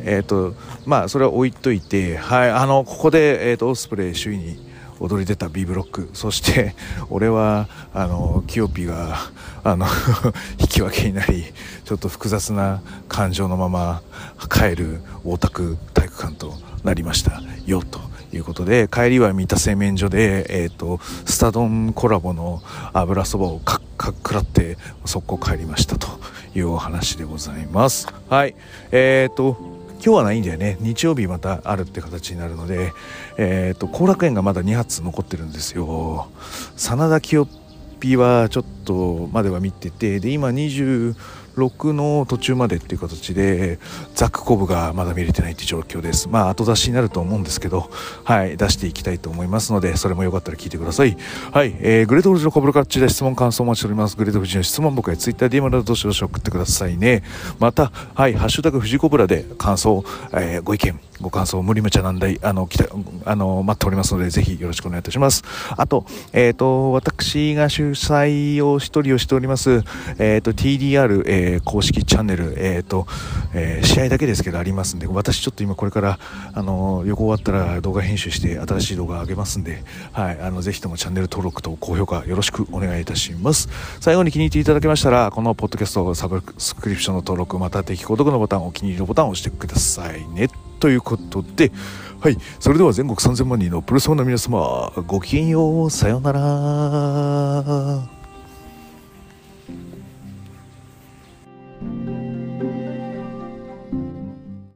えっ、ー、とまあそれは置いといてはい。あのここで、えーと、とオスプレイ首位に踊り出た B ブロック。そして [laughs] 俺はあのキヨピがあの [laughs] 引き分けになりちょっと複雑な感情のまま帰る大田区体育館となりました。よということで帰りは三田製麺所で、えーと、スタ丼コラボの油そばをかっかっくらって速攻帰りましたというお話でございます。はい。え、ー、と今日はないんだよね。日曜日またあるって形になるのでえっ、ー、と後楽園がまだ2発残ってるんですよ。真田清ピはちょっとまでは見ててで今20 6の途中までっていう形でザックコブがまだ見れてないっていう状況です。まあ後出しになると思うんですけどはい出していきたいと思いますのでそれもよかったら聞いてください。はい、えー、グレートフルジのコブルカッチで質問感想お待ちしております。グレートフジの質問僕へ TwitterDM などどしどし送ってくださいね。またはいハッシュタグフジコブラで感想、えー、ご意見ご感想無理無茶難題あの来たあの待っておりますのでぜひよろしくお願いいたします。あとえっ、ー、と私が主催を一人をしておりますえっ、ー、と TDR、えー、公式チャンネルえっ、と、え試合だけですけどありますんで私ちょっと今これからあの旅行終わったら動画編集して新しい動画上げますんではいあのぜひともチャンネル登録と高評価よろしくお願いいたします。最後に気に入っていただけましたらこのポッドキャストサブスクリプションの登録また定期購読のボタンお気に入りのボタンを押してくださいね。ということで、はい、それでは全国3000万人のプロソーの皆様、ごきげんよう、さようなら。